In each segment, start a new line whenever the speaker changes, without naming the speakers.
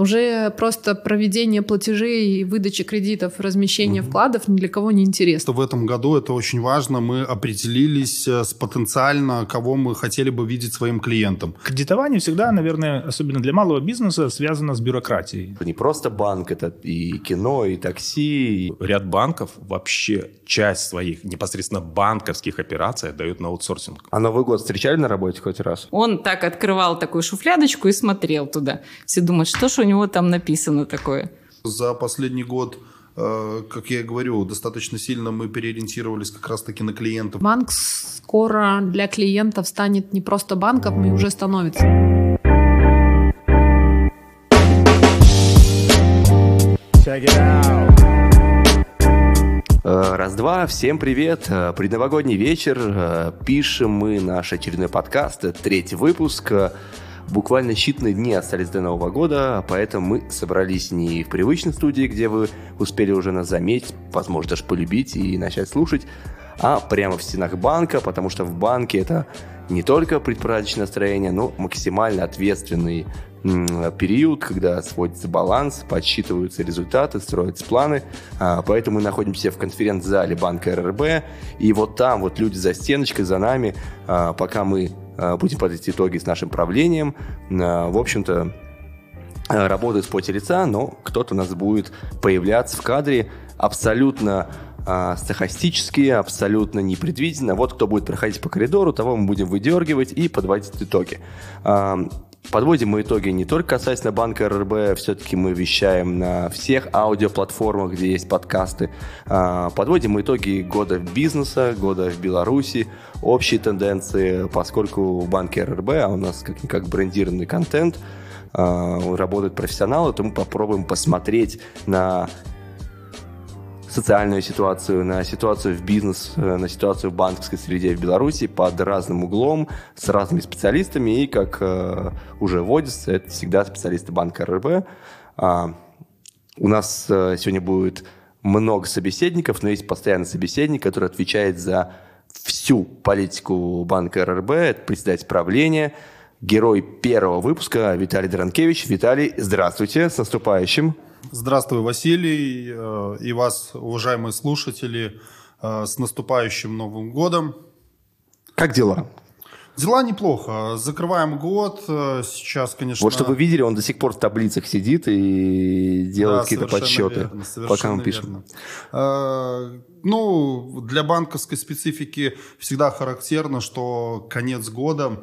уже просто проведение платежей, выдача кредитов, размещение угу. вкладов ни для кого не интересно.
В этом году это очень важно. Мы определились э, с потенциально, кого мы хотели бы видеть своим клиентом.
Кредитование всегда, наверное, особенно для малого бизнеса, связано с бюрократией.
Это не просто банк, это и кино, и такси. И...
Ряд банков вообще часть своих непосредственно банковских операций дают на аутсорсинг.
А Новый год встречали на работе хоть раз?
Он так открывал такую шуфлядочку и смотрел туда. Все думают, что ж у него там написано такое.
За последний год э, как я и говорю, достаточно сильно мы переориентировались как раз-таки на клиентов.
Банк скоро для клиентов станет не просто банком, и уже становится.
Check it out. Э, раз-два, всем привет. Э, предновогодний вечер. Пишем мы наш очередной подкаст, третий выпуск. Буквально считанные дни остались до Нового года, поэтому мы собрались не в привычной студии, где вы успели уже нас заметить, возможно, даже полюбить и начать слушать, а прямо в стенах банка, потому что в банке это не только предпраздничное настроение, но максимально ответственный период, когда сводится баланс, подсчитываются результаты, строятся планы. А, поэтому мы находимся в конференц-зале банка РРБ. И вот там вот люди за стеночкой, за нами, а, пока мы будем подводить итоги с нашим правлением, в общем-то, работают в поте лица, но кто-то у нас будет появляться в кадре абсолютно а, стахастические, абсолютно непредвиденно. Вот кто будет проходить по коридору, того мы будем выдергивать и подводить итоги. Подводим мы итоги не только касательно банка РРБ, все-таки мы вещаем на всех аудиоплатформах, где есть подкасты. А, подводим мы итоги года бизнеса, года в Беларуси, общие тенденции, поскольку в банке РРБ, а у нас как-никак брендированный контент, а, работают профессионалы, то мы попробуем посмотреть на социальную ситуацию, на ситуацию в бизнес, э, на ситуацию в банковской среде в Беларуси под разным углом, с разными специалистами. И, как э, уже водится, это всегда специалисты банка РРБ. А, у нас э, сегодня будет много собеседников, но есть постоянный собеседник, который отвечает за всю политику банка РРБ, это председатель правления, герой первого выпуска Виталий Дранкевич. Виталий, здравствуйте, с наступающим!
Здравствуй, Василий, э, и вас, уважаемые слушатели, э, с наступающим Новым годом.
Как дела?
Дела неплохо. Закрываем год. Э, сейчас, конечно...
Вот чтобы вы видели, он до сих пор в таблицах сидит и делает да, какие-то подсчеты,
верно, пока мы пишем. Верно. Ну, для банковской специфики всегда характерно, что конец года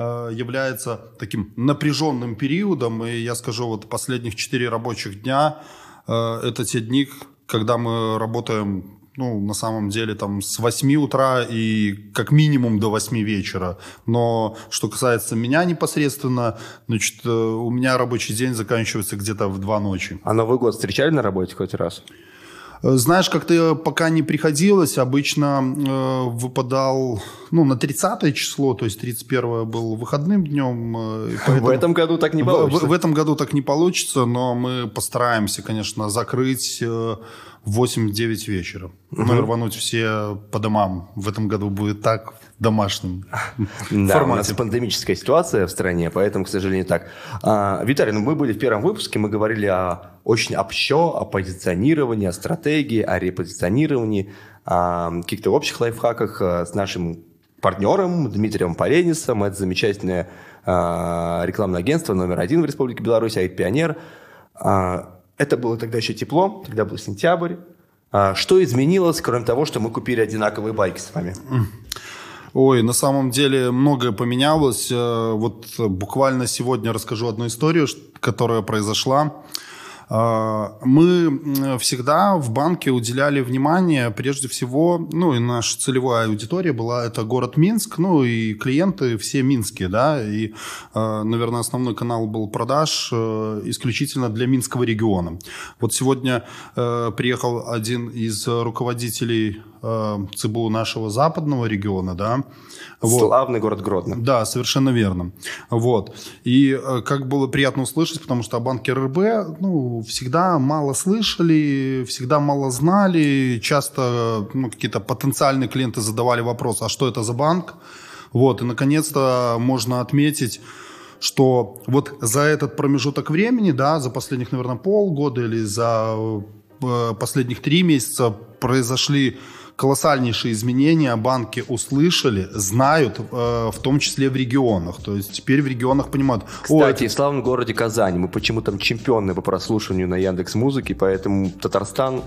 Э, является таким напряженным периодом. И я скажу, вот последних 4 рабочих дня э, это те дни, когда мы работаем ну, на самом деле, там, с 8 утра и как минимум до 8 вечера. Но что касается меня непосредственно, значит, э, у меня рабочий день заканчивается где-то в 2 ночи.
А Новый год встречали на работе хоть раз?
Э, знаешь, как-то пока не приходилось, обычно э, выпадал ну, на 30 число, то есть 31 был выходным днем.
Э, поэтому... В этом году так не получится.
В, в этом году так не получится, но мы постараемся, конечно, закрыть э, в 8-9 вечера. Угу. Ну и рвануть все по домам. В этом году будет так домашнем
да, у нас пандемическая ситуация в стране, поэтому, к сожалению, так. А, Виталий, ну мы были в первом выпуске, мы говорили о, очень общо, о позиционировании, о стратегии, о репозиционировании, о каких-то общих лайфхаках а, с нашим партнером Дмитрием Поленисом. Это замечательное а, рекламное агентство номер один в Республике Беларусь, АИД Пионер. А, это было тогда еще тепло, тогда был сентябрь. А, что изменилось, кроме того, что мы купили одинаковые байки с вами?
Ой, на самом деле многое поменялось. Э, вот буквально сегодня расскажу одну историю, которая произошла. А, мы всегда в банке уделяли внимание, прежде всего, ну и наша целевая аудитория была, это город Минск, ну и клиенты все минские, да, и, а, наверное, основной канал был продаж э, исключительно для Минского региона. Вот сегодня э, приехал один из руководителей э, ЦБУ нашего западного региона, да,
вот. Славный город Гродно.
Да, совершенно верно. Вот. И э, как было приятно услышать, потому что о банке РРБ ну, всегда мало слышали, всегда мало знали. Часто ну, какие-то потенциальные клиенты задавали вопрос, а что это за банк? Вот. И наконец-то можно отметить, что вот за этот промежуток времени, да, за последних, наверное, полгода или за э, последних три месяца произошли колоссальнейшие изменения банки услышали, знают, э, в том числе в регионах. То есть теперь в регионах понимают.
Кстати, в славном городе Казань мы почему там чемпионы по прослушиванию на Яндекс Музыке, поэтому Татарстан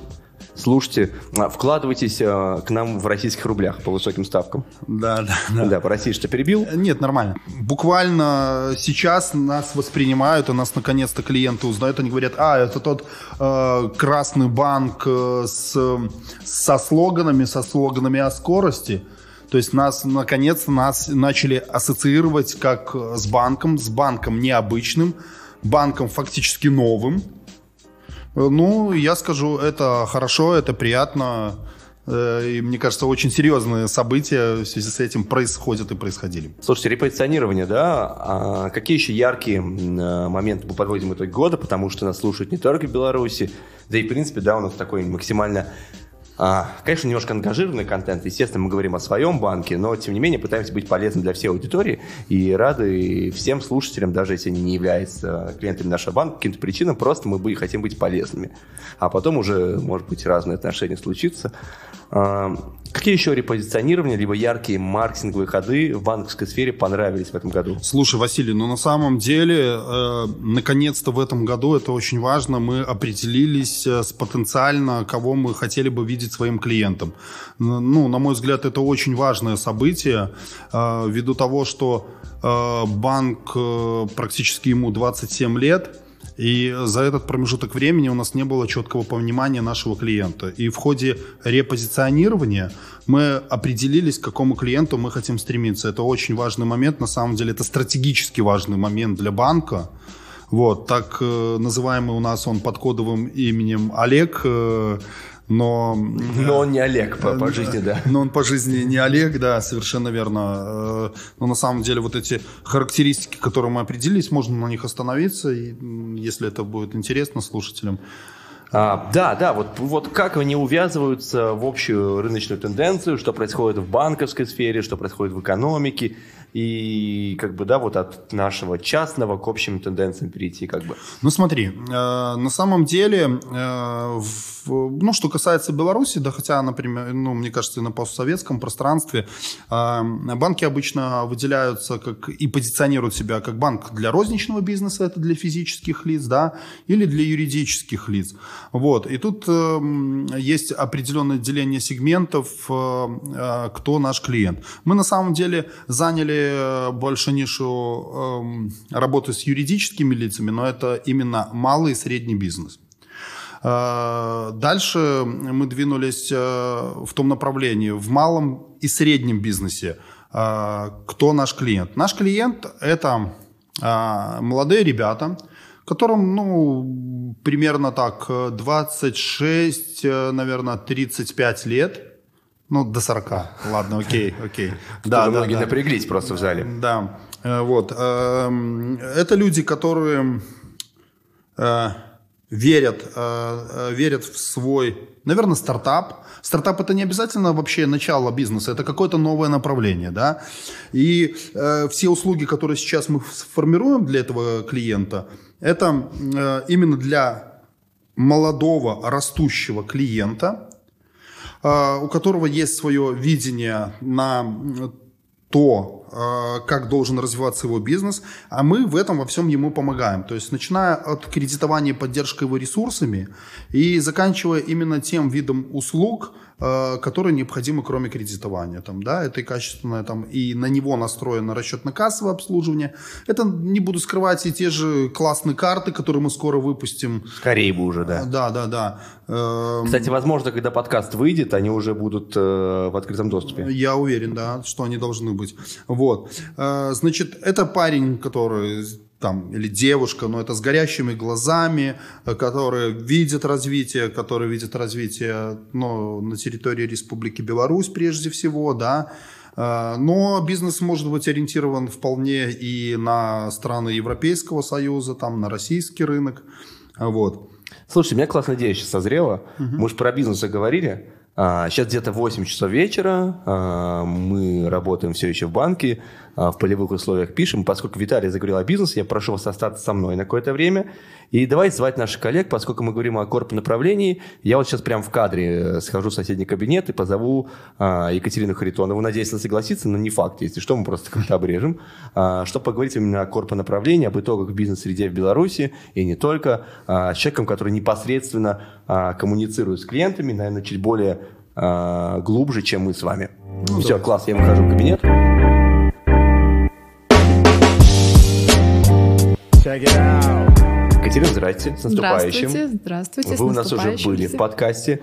слушайте, а, вкладывайтесь а, к нам в российских рублях по высоким ставкам.
Да, да, да.
Да, прости, что перебил.
Нет, нормально. Буквально сейчас нас воспринимают, и нас наконец-то клиенты узнают, они говорят, а, это тот э, красный банк э, с, со слоганами, со слоганами о скорости. То есть нас, наконец-то, нас начали ассоциировать как с банком, с банком необычным, банком фактически новым, ну, я скажу, это хорошо, это приятно. Э, и мне кажется, очень серьезные события в связи с этим происходят и происходили.
Слушайте, репозиционирование, да? А какие еще яркие э, моменты мы подводим итоги года? Потому что нас слушают не только в Беларуси, да и, в принципе, да, у нас такой максимально конечно, немножко ангажированный контент. Естественно, мы говорим о своем банке, но, тем не менее, пытаемся быть полезны для всей аудитории и рады всем слушателям, даже если они не являются клиентами нашего банка, каким-то причинам, просто мы хотим быть полезными. А потом уже, может быть, разные отношения случится. Какие еще репозиционирования, либо яркие маркетинговые ходы в банковской сфере понравились в этом году?
Слушай, Василий, ну на самом деле, э, наконец-то в этом году, это очень важно, мы определились э, с потенциально, кого мы хотели бы видеть своим клиентом. Ну, на мой взгляд, это очень важное событие, э, ввиду того, что э, банк э, практически ему 27 лет, и за этот промежуток времени у нас не было четкого понимания нашего клиента. И в ходе репозиционирования мы определились, к какому клиенту мы хотим стремиться. Это очень важный момент, на самом деле это стратегически важный момент для банка. Вот, так э, называемый у нас он под кодовым именем Олег, э, но...
Но он не Олег по, по жизни, да.
Но он по жизни не Олег, да, совершенно верно. Э, но на самом деле вот эти характеристики, которые мы определились, можно на них остановиться, если это будет интересно слушателям.
А, да, да, вот, вот как они увязываются в общую рыночную тенденцию, что происходит в банковской сфере, что происходит в экономике, и как бы, да, вот от нашего частного к общим тенденциям перейти как бы.
Ну смотри, э, на самом деле, э, в, ну что касается Беларуси, да, хотя, например, ну мне кажется, на постсоветском пространстве э, банки обычно выделяются как и позиционируют себя как банк для розничного бизнеса, это для физических лиц, да, или для юридических лиц. Вот, и тут э, есть определенное деление сегментов, э, э, кто наш клиент. Мы на самом деле заняли Э, больше нишу эм, работы с юридическими лицами, но это именно малый и средний бизнес. Э, дальше мы двинулись э, в том направлении, в малом и среднем бизнесе. Кто наш клиент? Наш клиент – это молодые ребята, которым, ну, примерно так, 26, наверное, 35 лет – ну, до 40. Ладно, окей, окей.
Да, да, многие да. напряглись просто в зале.
Да, э, вот. Эм, это люди, которые э, верят, э, верят в свой, наверное, стартап. Стартап это не обязательно вообще начало бизнеса, это какое-то новое направление, да. И все услуги, которые сейчас мы сформируем для этого клиента, это именно для молодого растущего клиента, у которого есть свое видение на то, а, как должен развиваться его бизнес, а мы в этом во всем ему помогаем. То есть начиная от кредитования поддержки его ресурсами и заканчивая именно тем видом услуг, которые необходимы, кроме кредитования. Там, да, это и качественное, там, и на него настроено расчетно-кассовое обслуживание. Это, не буду скрывать, и те же классные карты, которые мы скоро выпустим.
Скорее бы уже, да.
Да, да, да.
Эм, Кстати, возможно, когда подкаст выйдет, они уже будут э, в открытом доступе.
Я уверен, да, что они должны быть. Вот. Э, значит, это парень, который там, или девушка, но это с горящими глазами, э, которые видят развитие, которые видят развитие ну, на территории Республики Беларусь прежде всего, да, э, но бизнес может быть ориентирован вполне и на страны Европейского Союза, там, на российский рынок. Вот.
Слушай, у меня классная идея сейчас созрела. Угу. Мы же про бизнес говорили. А, Сейчас где-то 8 часов вечера. а, Мы работаем все еще в банке. а, В полевых условиях пишем. Поскольку Виталий заговорил о бизнесе, я прошу вас остаться со мной на какое-то время. И давайте звать наших коллег, поскольку мы говорим о корп направлении. Я вот сейчас прям в кадре э, схожу в соседний кабинет и позову а, Екатерину Харитонову. Надеюсь, она согласится, но не факт. Если что, мы просто как-то обрежем. А, Чтобы поговорить именно о корп направлении, об итогах бизнес-среде в Беларуси и не только. а, С человеком, который непосредственно а, коммуницирует с клиентами, наверное, чуть более а, глубже, чем мы с вами. Все, класс, я выхожу в кабинет. Екатерина, здрасте, с наступающим.
Здравствуйте, здравствуйте.
Вы у нас уже были в подкасте.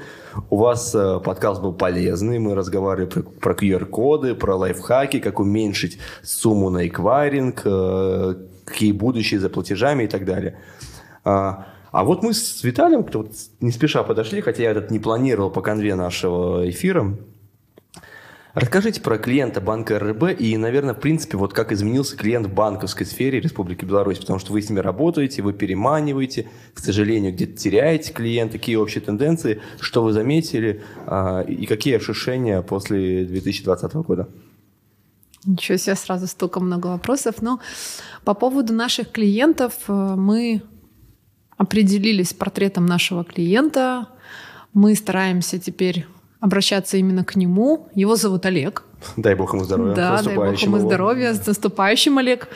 У вас э, подкаст был полезный. Мы разговаривали про, про QR-коды, про лайфхаки, как уменьшить сумму на эквайринг, э, какие будущие за платежами и так далее. А, а вот мы с Виталием как-то вот не спеша подошли, хотя я этот не планировал по конве нашего эфира. Расскажите про клиента банка РРБ и, наверное, в принципе, вот как изменился клиент в банковской сфере Республики Беларусь, потому что вы с ними работаете, вы переманиваете, к сожалению, где-то теряете клиента, какие общие тенденции, что вы заметили а, и какие ощущения после 2020 года?
Ничего себе, сразу столько много вопросов. Но по поводу наших клиентов э, мы определились с портретом нашего клиента. Мы стараемся теперь обращаться именно к нему. Его зовут Олег.
Дай бог ему здоровья.
Да, дай бог ему здоровья, с наступающим, Олег.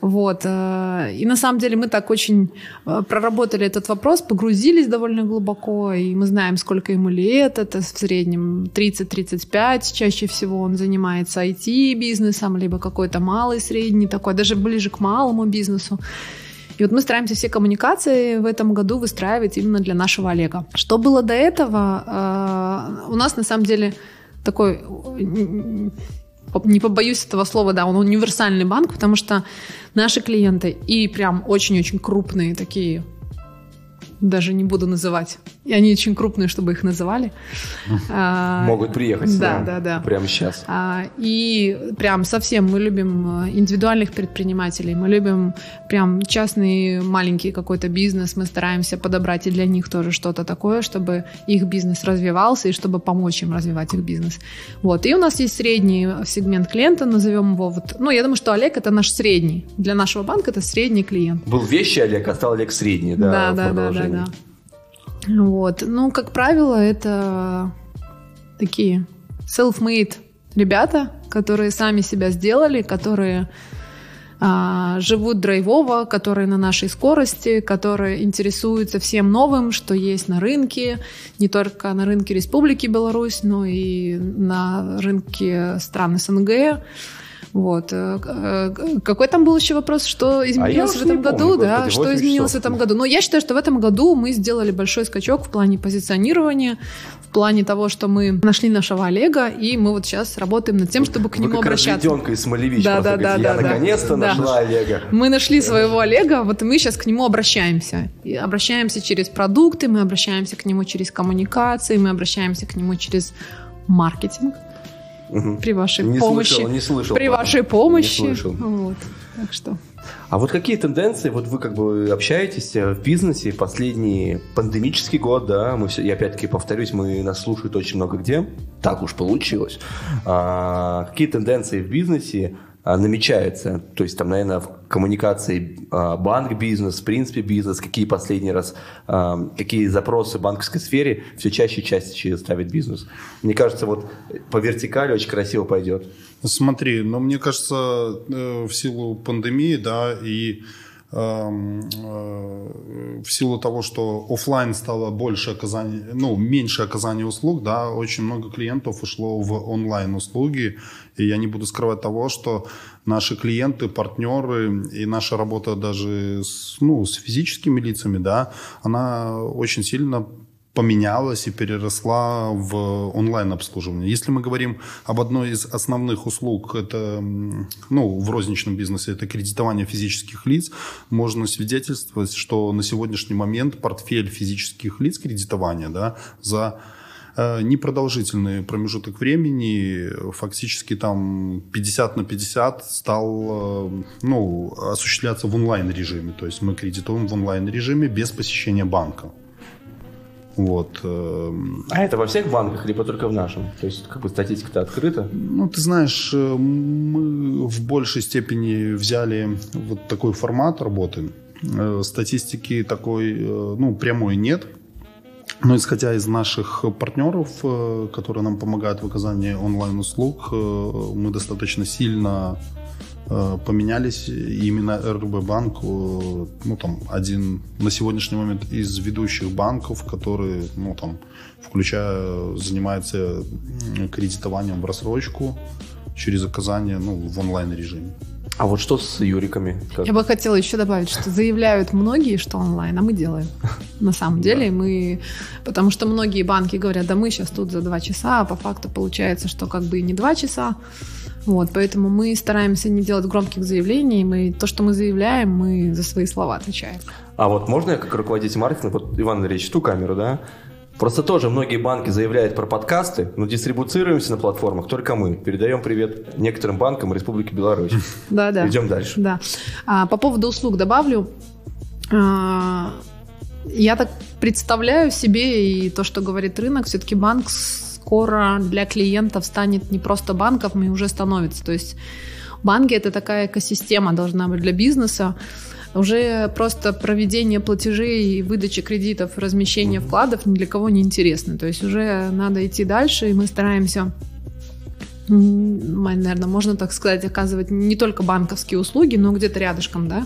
Вот. э, И на самом деле мы так очень э, проработали этот вопрос, погрузились довольно глубоко, и мы знаем, сколько ему лет. Это в среднем 30-35. Чаще всего он занимается IT-бизнесом, либо какой-то малый, средний такой, даже ближе к малому бизнесу. И вот мы стараемся все коммуникации в этом году выстраивать именно для нашего Олега. Что было до этого? Э, У нас на самом деле такой не побоюсь этого слова, да, он универсальный банк, потому что наши клиенты и прям очень-очень крупные такие, даже не буду называть, и они очень крупные, чтобы их называли. А,
Могут приехать.
Да, да, да.
Прямо сейчас.
а, И прям совсем мы любим э, индивидуальных предпринимателей, мы любим прям частный маленький какой-то бизнес, мы стараемся подобрать и для них тоже что-то такое, чтобы их бизнес развивался и чтобы помочь им развивать их бизнес. Вот. И у нас есть средний сегмент клиента, назовем его вот, ну, я думаю, что Олег это наш средний. Для нашего банка это средний клиент.
Был вещий Олег, а стал Олег средний, да,
Да, да, да, да,
продолжении.
да. Вот. Ну, как правило, это такие self-made ребята, которые сами себя сделали, которые а, живут драйвово, которые на нашей скорости, которые интересуются всем новым, что есть на рынке, не только на рынке Республики Беларусь, но и на рынке стран СНГ. Вот. Э, э, Какой там был еще вопрос, что изменилось
уж
в этом году,
помню,
да?
господи,
Что
8
изменилось в
часов.
этом году? Но я считаю, что в этом году мы сделали большой скачок в плане позиционирования, в плане того, что мы нашли нашего Олега, и мы вот сейчас работаем над тем, чтобы к
Вы
нему
как
обращаться.
разведенка из Смолевич.
Да, да, да,
я
да,
наконец-то
Да.
нашла Олега.
Мы нашли своего Олега, вот мы сейчас к нему обращаемся. И обращаемся через продукты, мы обращаемся к нему через коммуникации, мы обращаемся к нему через маркетинг При вашей
Не
помощи.
слышал, не слышал.
При
правда.
вашей помощи.
Не слышал.
Вот. Так что.
А вот какие тенденции, вот вы как бы общаетесь э, в бизнесе последний пандемический год, да, мы все, я опять-таки повторюсь, мы нас слушают очень много где, так уж получилось. А, какие тенденции в бизнесе а, намечаются? То есть там, наверное, в коммуникации а, банк-бизнес, в принципе бизнес, какие последний раз, а, какие запросы в банковской сфере все чаще и чаще ставит бизнес? Мне кажется, вот по вертикали очень красиво пойдет.
Смотри, но мне кажется, э, в силу пандемии, да, и в силу того, что оффлайн стало больше оказания, ну, меньше оказания услуг, да, очень много клиентов ушло в онлайн услуги, и я не буду скрывать того, что наши клиенты, партнеры и наша работа даже с, ну, с физическими лицами, да, она очень сильно поменялась и переросла в онлайн-обслуживание. Если мы говорим об одной из основных услуг, это, ну, в розничном бизнесе, это кредитование физических лиц, можно свидетельствовать, что на сегодняшний момент портфель физических лиц кредитования, да, за э, непродолжительный промежуток времени, фактически там 50 на 50 стал э, ну, осуществляться в онлайн-режиме. То есть мы кредитуем в онлайн-режиме без посещения банка. Вот. э,
А это во всех банках, либо только в нашем? То есть, как бы статистика-то открыта.
Ну, ты знаешь, э, мы в большей степени взяли вот такой формат работы. Э, Статистики такой, ну, прямой нет. Но исходя из наших партнеров, которые нам помогают в оказании онлайн-услуг, мы достаточно сильно поменялись. И именно РБ банк, э, ну, там, один на сегодняшний момент из ведущих банков, который, ну, там, включая, занимается кредитованием в рассрочку через оказание, ну, в онлайн-режиме.
А вот что с юриками? Как?
Я бы хотела еще добавить, что заявляют многие, что онлайн, а мы делаем. На самом деле мы... Потому что многие банки говорят, да мы сейчас тут за два часа, а по факту получается, что как бы и не два часа. Вот, поэтому мы стараемся не делать громких заявлений. Мы, то, что мы заявляем, мы за свои слова отвечаем.
А вот можно я как руководитель маркетинга, вот Иван Андреевич, ту камеру, да? Просто тоже многие банки заявляют про подкасты, но дистрибуцируемся на платформах только мы. Передаем привет некоторым банкам Республики Беларусь.
Да, да.
Идем дальше.
Да. А, по поводу услуг добавлю. А, я так представляю себе и то, что говорит рынок, все-таки банк скоро для клиентов станет не просто банком, и уже становится. То есть банки это такая экосистема должна быть для бизнеса. Уже просто проведение платежей и выдача кредитов, размещение вкладов ни для кого не интересно. То есть уже надо идти дальше, и мы стараемся наверное, можно так сказать, оказывать не только банковские услуги, но где-то рядышком, да.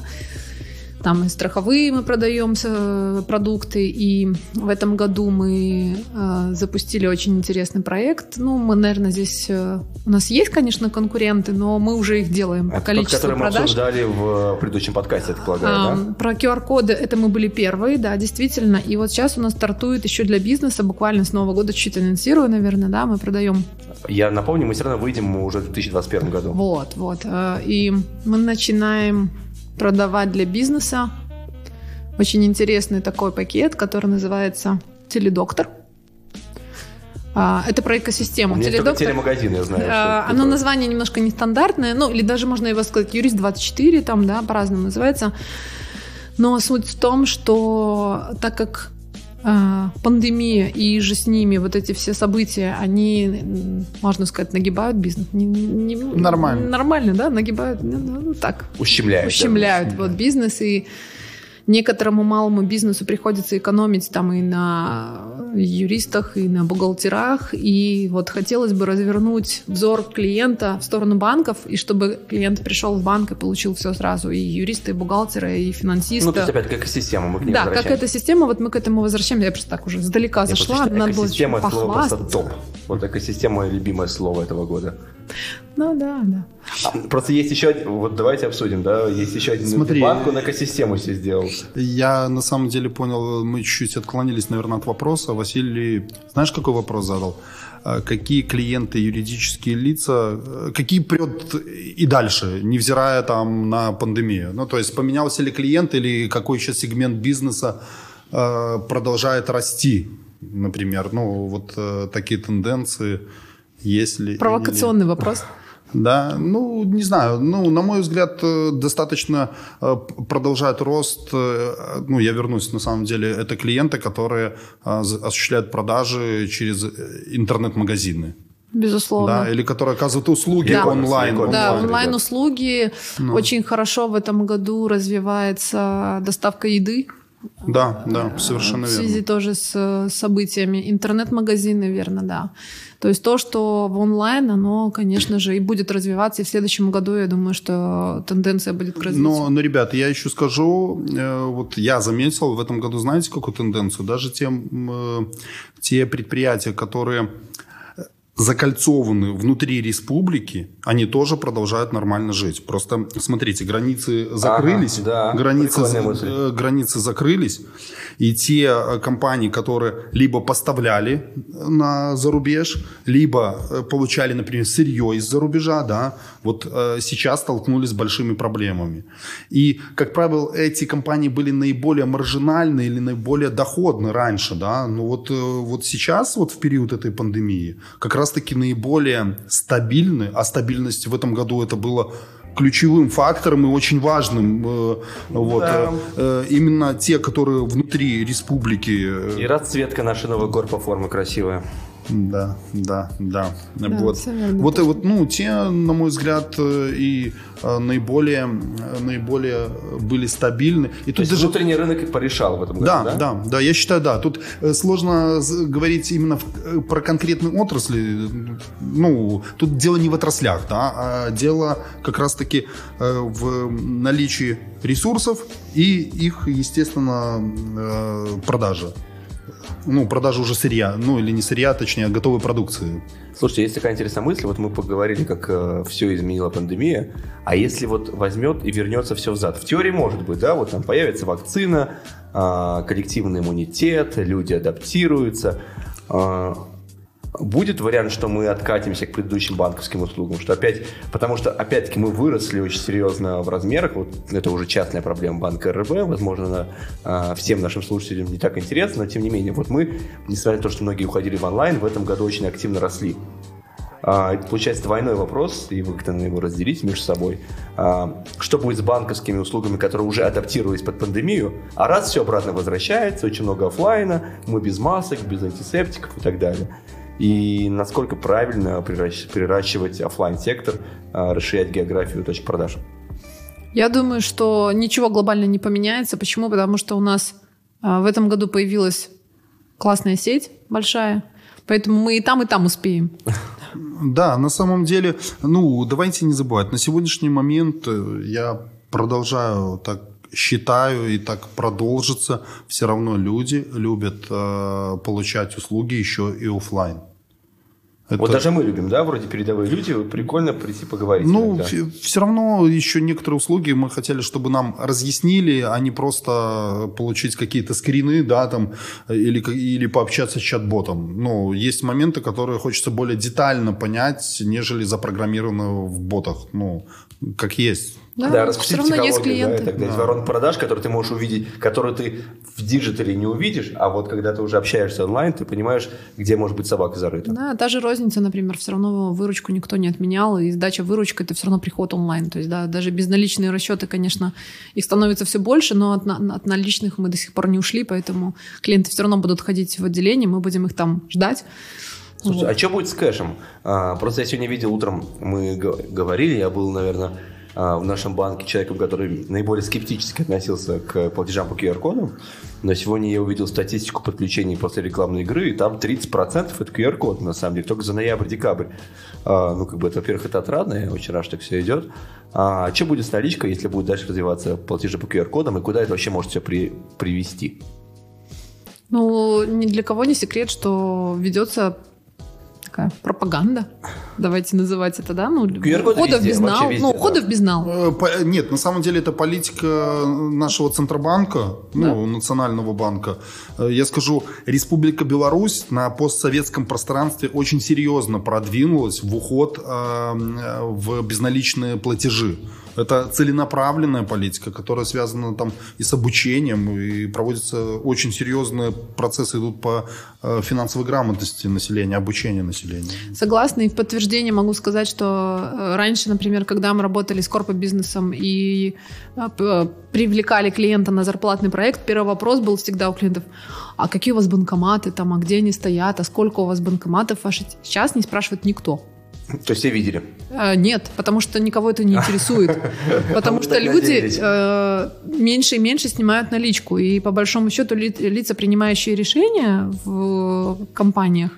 Там и страховые мы продаем э, продукты, и в этом году мы э, запустили очень интересный проект. Ну, мы, наверное, здесь... э, у нас есть, конечно, конкуренты, но мы уже их делаем по
Это тот,
количеству
который мы
продаж.
обсуждали в предыдущем подкасте, я так полагаю,
А,
да?
Про QR-коды это мы были первые, да, действительно. И вот сейчас у нас стартует еще для бизнеса, буквально с Нового года чуть анонсирую, наверное, да, мы продаем
Я напомню, мы все равно выйдем уже в 2021 году.
Вот, вот. И мы начинаем продавать для бизнеса очень интересный такой пакет, который называется Теледоктор. А, Это про экосистему.
У меня только
Теледоктор.
телемагазин, я знаю. Это
Оно
такое.
название немножко нестандартное, ну, или даже можно его сказать, Юрист 24, там, да, по-разному называется. Но суть в том, что так как пандемия и же с ними вот эти все события, они, можно сказать, нагибают бизнес. Не- не-
Нормально.
Нормально, да, нагибают, ну, ну, так,
Ущемляет.
ущемляют вот бизнес и некоторому малому бизнесу приходится экономить там и на юристах, и на бухгалтерах. И вот хотелось бы развернуть взор клиента в сторону банков, и чтобы клиент пришел в банк и получил все сразу. И юристы, и бухгалтеры, и финансисты.
Ну, то есть, опять, как экосистема, мы к ней
да, как эта система, вот мы к этому возвращаемся. Я просто так уже сдалека
Я
зашла,
считаю,
надо было
это слово просто
похвастаться.
топ. Вот экосистема любимое слово этого года.
Ну да, да.
А, Просто есть еще один, вот давайте обсудим, да, есть еще один
Смотри.
банку на экосистему себе сделал.
Я на самом деле понял, мы чуть-чуть отклонились, наверное, от вопроса. Василий, знаешь, какой вопрос задал? А Какие клиенты, юридические лица, э, какие прет и дальше, невзирая там на пандемию? Ну, то есть поменялся ли клиент или какой еще сегмент бизнеса э, продолжает расти, например? Ну, вот э, такие тенденции есть ли?
Провокационный вопрос.
Да, ну, не знаю, ну, на мой взгляд, э, достаточно э, продолжает рост, э, ну, я вернусь, на самом деле, это клиенты, которые осуществляют продажи через интернет-магазины,
Безусловно.
да, или которые оказывают услуги
Да.
онлайн.
Да,
онлайн,
онлайн-услуги. Очень хорошо в этом году развивается доставка еды.
Да, да, совершенно
в связи
верно.
тоже с событиями. Интернет-магазины, верно, да. То есть то, что в онлайн, оно, конечно же, и будет развиваться. И в следующем году, я думаю, что тенденция будет к развитию.
Но, но, ребят, я еще скажу, э, вот я заметил в этом году, знаете, какую тенденцию? Даже те, м, э, те предприятия, которые закольцованы внутри республики, они тоже продолжают нормально жить. Просто, смотрите, границы закрылись,
да,
границы, э, границы закрылись, и те э, компании, которые либо поставляли на зарубеж, либо э, получали, например, сырье из-за рубежа, да, вот э, сейчас столкнулись с большими проблемами. И, как правило, эти компании были наиболее маржинальны или наиболее доходны раньше, да, но вот, э, вот сейчас, вот в период этой пандемии, как раз-таки наиболее стабильны, а стабильность в этом году это было ключевым фактором и очень важным. э, вот,
Да.
э, э, именно те, которые внутри республики. э,
И расцветка нашей новой горпо формы красивая.
Да, да, да.
Да,
вот. Вот, и вот, ну, те, на мой взгляд, э, и э, наиболее, наиболее были стабильны. И
То
тут
есть
даже
внутренний рынок их порешал в этом году,
да,
да?
да, да, я считаю, да. Тут э, сложно говорить именно в- про конкретные отрасли. Ну, тут дело не в отраслях, да, а дело как раз-таки э, в наличии ресурсов и их, естественно, э, продажи. Ну, продажа уже сырья, ну или не сырья, точнее, а готовой продукции.
Слушайте, есть такая интересная мысль, вот мы поговорили, как все изменила пандемия, а если вот возьмет и вернется все взад? В теории может быть, да, вот там появится вакцина, а, коллективный иммунитет, люди адаптируются. А, Будет вариант, что мы откатимся к предыдущим банковским услугам, что опять, потому что опять-таки мы выросли очень серьезно в размерах, вот это уже частная проблема банка РБ, возможно, она а, всем нашим слушателям не так интересна, но тем не менее, вот мы, несмотря на то, что многие уходили в онлайн, в этом году очень активно росли. А, получается двойной вопрос, и вы как-то его разделите между собой. А, что будет с банковскими услугами, которые уже адаптировались под пандемию, а раз все обратно возвращается, очень много оффлайна, мы без масок, без антисептиков и так далее. И насколько правильно приращивать оффлайн сектор расширять географию точек продаж?
Я думаю, что ничего глобально не поменяется. Почему? Потому что у нас а, в этом году появилась классная сеть большая, поэтому мы и там, и там успеем.
Да, на самом деле, ну, давайте не забывать, на сегодняшний момент э, я продолжаю так считаю, и так продолжится, все равно люди любят э, получать услуги еще и оффлайн. Это-
Вот даже мы любим, да, вроде передовые люди, прикольно прийти поговорить.
Ну,
иногда.
все равно еще некоторые услуги мы хотели, чтобы нам разъяснили, а не просто получить какие-то скрины, да, там, или, или пообщаться с чат-ботом. Ну, есть моменты, которые хочется более детально понять, нежели запрограммированы в ботах. Ну, как есть.
Да,
Да,
все
раскрутить
равно есть
психологию, да, и
клиенты.
так далее. Есть воронка продаж, который ты можешь увидеть, который ты в digital е не увидишь, а вот когда ты уже общаешься онлайн, ты понимаешь, где может быть собака зарыта.
Да, та же розница, например, все равно выручку никто не отменял, и сдача выручка это все равно приход онлайн. То есть, да, даже безналичные расчеты, конечно, их становится все больше, но от, на- от наличных мы до сих пор не ушли, поэтому клиенты все равно будут ходить в отделение, мы будем их там ждать.
Слушай,
Вот.
а что будет с кэшем? А, просто я сегодня видел утром, мы г- говорили, я был, наверное, в нашем банке человеком, который наиболее скептически относился к платежам по QR-кодам, но сегодня я увидел статистику подключений после рекламной игры, и там 30% это QR-код, на самом деле, только за ноябрь-декабрь. А, ну, как бы, это, во-первых, это отрадно, я очень рад, что так все идет. А что будет с наличкой, если будет дальше развиваться платежи по QR-кодам, и куда это вообще может все при, привести?
Ну, ни для кого не секрет, что ведется такая пропаганда. Давайте называть это, да? Ну,
QR-коды
ухода в
везде,
безнал.
везде,
ну,
да.
ухода в безнал.
Э, Нет, на самом деле это политика нашего Центробанка, ну, Национального банка. Э, Я скажу, Республика Беларусь на постсоветском пространстве очень серьезно продвинулась в уход э, э, в безналичные платежи. Это целенаправленная политика, которая связана там и с обучением, и проводятся очень серьезные процессы идут по э, финансовой грамотности населения, обучению населения.
Согласна, и в подтверждение могу сказать, что э, раньше, например, когда мы работали с корпобизнесом и э, привлекали клиента на зарплатный проект, первый вопрос был всегда у клиентов, а какие у вас банкоматы там, а где они стоят, а сколько у вас банкоматов ваших? Сейчас не спрашивает никто.
То есть все видели.
Э, Нет, потому что никого это не интересует. Потому что люди э, меньше и меньше снимают наличку. И по большому счету ли- лица, принимающие решения в компаниях,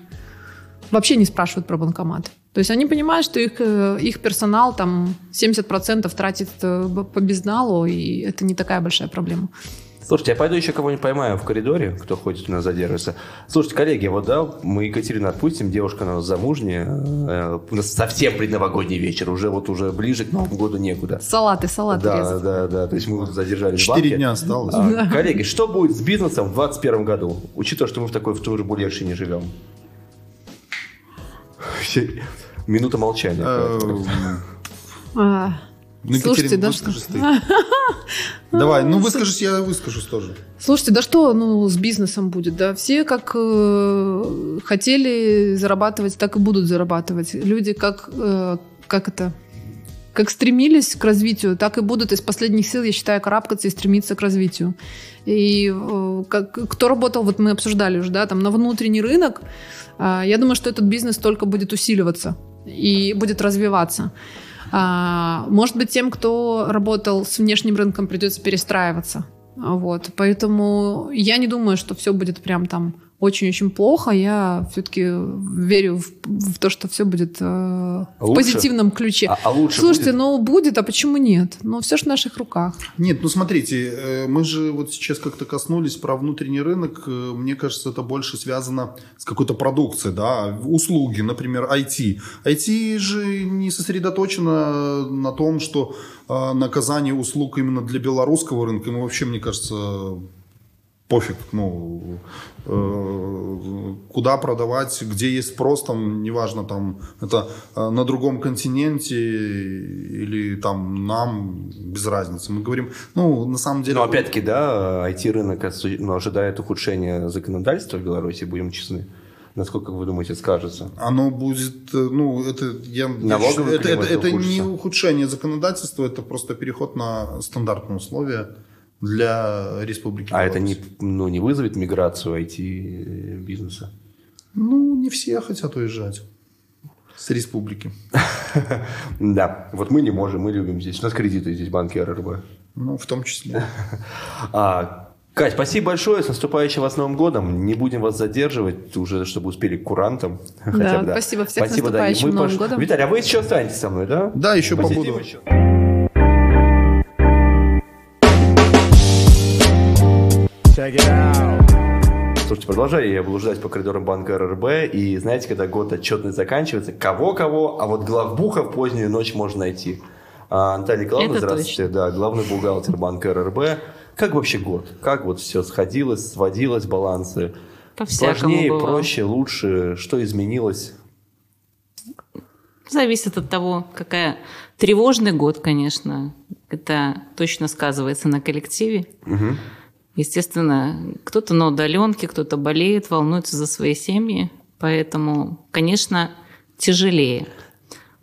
вообще не спрашивают про банкомат. То есть они понимают, что их, э, их персонал там 70% тратит э, по безналу, и это не такая большая проблема.
Слушайте, я пойду еще кого-нибудь поймаю в коридоре, кто ходит у нас задерживается. Слушайте, коллеги, вот да, мы Екатерину отпустим, девушка у нас замужняя, э, у нас совсем предновогодний вечер, уже вот уже ближе к Новому году некуда.
Салаты, салаты
Да,
резать.
да, да, то есть мы задержались в
Четыре дня осталось.
А, Коллеги, что будет с бизнесом в 2021 году, учитывая, что мы в такой в бульерщине живем? Минута молчания.
А,
Ну,
Слушайте,
Екатерина,
да
выскажись ты. Давай, ну выскажись, я выскажусь тоже.
Слушайте, да что ну, с бизнесом будет? Да все как э, хотели зарабатывать, так и будут зарабатывать. Люди как, э, как это как стремились к развитию, так и будут из последних сил, я считаю, карабкаться и стремиться к развитию. И э, как, кто работал, вот мы обсуждали уже, да, там на внутренний рынок, э, я думаю, что этот бизнес только будет усиливаться и будет развиваться. А, может быть, тем, кто работал с внешним рынком, придется перестраиваться. Вот, поэтому я не думаю, что все будет прям там очень-очень плохо. Я все-таки верю в, в то, что все будет э, в
Лучше?
позитивном ключе.
А- а лучше
Слушайте,
будет?
ну будет, а почему нет? Ну все же в наших руках.
Нет, ну смотрите, э, мы же вот сейчас как-то коснулись про внутренний рынок. Э, Мне кажется, это больше связано с какой-то продукцией, да, услуги, например, IT. IT же не сосредоточено на том, что э, на оказание услуг именно для белорусского рынка. Ему вообще, мне кажется, пофиг, ну, э, куда продавать, где есть спрос, там, неважно, там, это э, на другом континенте или там нам, без разницы. Мы говорим, ну, на самом деле...
Но опять-таки, да, IT-рынок ну, ожидает ухудшения законодательства в Беларуси, будем честны. Насколько вы думаете, скажется?
Оно будет, э, ну, это, я,
Налоговый
это,
климат
это, это не ухудшение законодательства, это просто переход на стандартные условия для Республики
А это
Беларусь.
не, ну, не вызовет миграцию IT-бизнеса?
Ну, не все хотят уезжать с республики.
Да, вот мы не можем, мы любим здесь. У нас кредиты здесь, банки РРБ.
Ну, в том числе.
А, Кать, спасибо большое. С наступающим вас Новым годом. Не будем вас задерживать уже, чтобы успели к курантам. Хотя бы,
спасибо. Всех с
да. И
наступающим
мы
Новым
пош-
годом.
Виталий, а вы еще останетесь со мной, да?
Да, еще
Посидим
побуду.
еще. Слушайте, продолжаю я блуждать по коридорам банка РРБ, и знаете, когда год отчетный заканчивается, кого-кого, а вот главбуха в позднюю ночь можно найти. А, Наталья Николаевна,
Это
здравствуйте, да, главный бухгалтер банка РРБ. Как вообще год? Как вот все сходилось, сводилось, балансы?
По-всякому
Сложнее,
бывало.
проще, лучше? Что изменилось?
Зависит от того, какая тревожный год, конечно. Это точно сказывается на коллективе. Естественно, кто-то на удаленке, кто-то болеет, волнуется за свои семьи. Поэтому, конечно, тяжелее.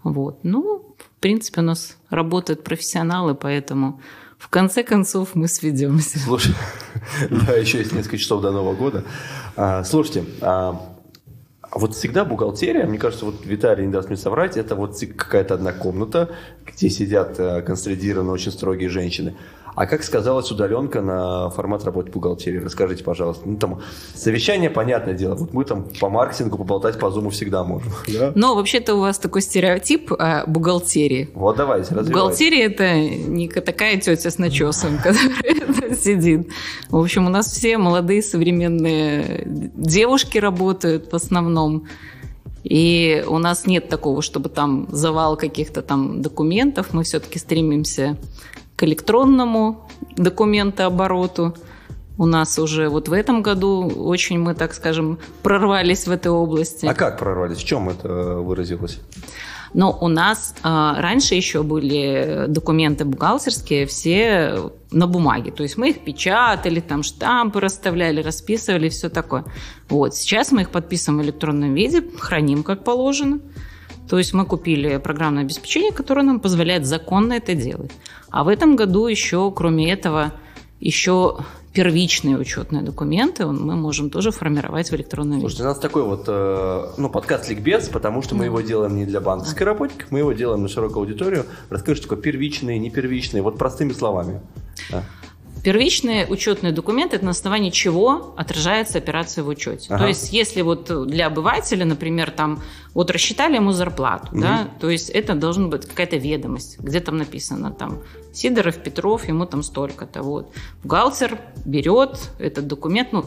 Вот. Ну, в принципе, у нас работают профессионалы, поэтому в конце концов мы сведемся.
Слушай, да, еще есть несколько часов до Нового года. А, Слушайте, а вот всегда бухгалтерия, мне кажется, вот Виталий не даст мне соврать, это вот какая-то одна комната, где сидят э, консолидированные очень строгие женщины. А как сказалась удаленка на формат работы бухгалтерии? Расскажите, пожалуйста. Ну, там, совещание, понятное дело. Вот мы там по маркетингу поболтать по зуму всегда можем. Да?
Но вообще-то у вас такой стереотип о бухгалтерии.
Вот давайте, развивайте.
Бухгалтерия это не ка- такая тетя с начесом, которая сидит. В общем, у нас все молодые современные девушки работают в основном. И у нас нет такого, чтобы там завал каких-то там документов. Мы все-таки стремимся к электронному документообороту. У нас уже вот в этом году очень мы, так скажем, прорвались в этой области.
А как прорвались? В чем это выразилось?
Но у нас э, раньше еще были документы бухгалтерские все на бумаге. То есть мы их печатали, там штампы расставляли, расписывали, все такое. Вот. Сейчас мы их подписываем в электронном виде, храним как положено. То есть мы купили программное обеспечение, которое нам позволяет законно это делать. А в этом году еще, кроме этого, еще первичные учетные документы мы можем тоже формировать в электронном виде.
Слушайте, у нас такой вот, э, ну, подкаст «Ликбез», потому что мы его делаем не для банковской работников, мы его делаем на широкую аудиторию. Расскажите, такое первичные, не первичные, вот простыми словами. Да.
Первичные учетные документы – это на основании чего отражается операция в учете.
Ага.
То есть, если вот для обывателя, например, там вот рассчитали ему зарплату, да, то есть это должна быть какая-то ведомость, где там написано там Сидоров, Петров, ему там столько-то. Вот. Бухгалтер берет этот документ, ну,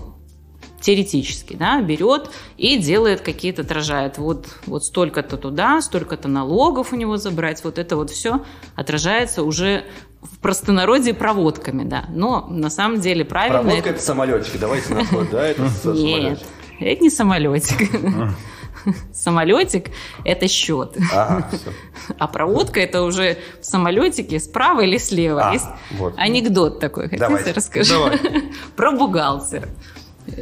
теоретически, да, берет и делает какие-то, отражает, вот, вот столько-то туда, столько-то налогов у него забрать, вот это вот все отражается уже в простонародье проводками, да. Но на самом деле правильно...
Проводка
это-
самолетики, давайте на ход, да, это
Нет,
самолетик.
это не самолетик. Самолетик – это счет.
Ага.
А проводка – это уже в самолетике справа или слева.
А,
Есть
вот.
анекдот такой, хотите
Давайте.
расскажу? Про бухгалтера.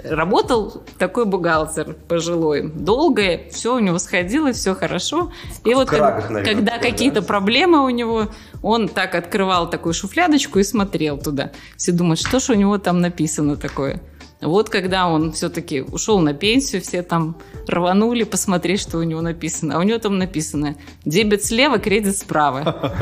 Работал такой бухгалтер пожилой. Долго, все у него сходило, все хорошо. И вот
крагах,
как-
наверное,
когда какие-то
да?
проблемы у него, он так открывал такую шуфлядочку и смотрел туда. Все думают, что ж у него там написано такое. Вот когда он все-таки ушел на пенсию, все там рванули посмотреть, что у него написано. А у него там написано дебет слева, кредит справа.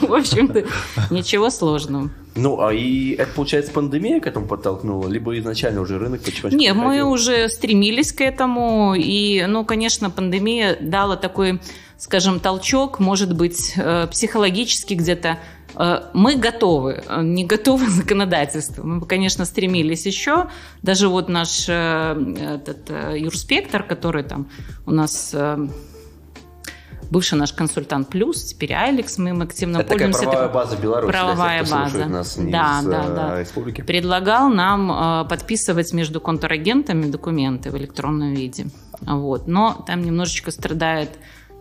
В общем-то, ничего сложного.
Ну, а и это, получается, пандемия к этому подтолкнула? Либо изначально уже рынок потихонечку
Нет, мы уже стремились к этому. И, ну, конечно, пандемия дала такой, скажем, толчок, может быть, э, психологически где-то. Э, Мы готовы, э, не готовы законодательство. Мы бы, конечно, стремились еще. Даже вот наш э, этот, юрспектор, который там у нас бывший наш консультант плюс, теперь Алекс, мы им активно
Это такая
пользуемся.
правовая
такой-
база Беларуси.
Правовая
тех,
база.
нас
Да,
из
да, да.
республики.
предлагал нам э, подписывать между контрагентами документы в электронном виде. Вот. Но там немножечко страдает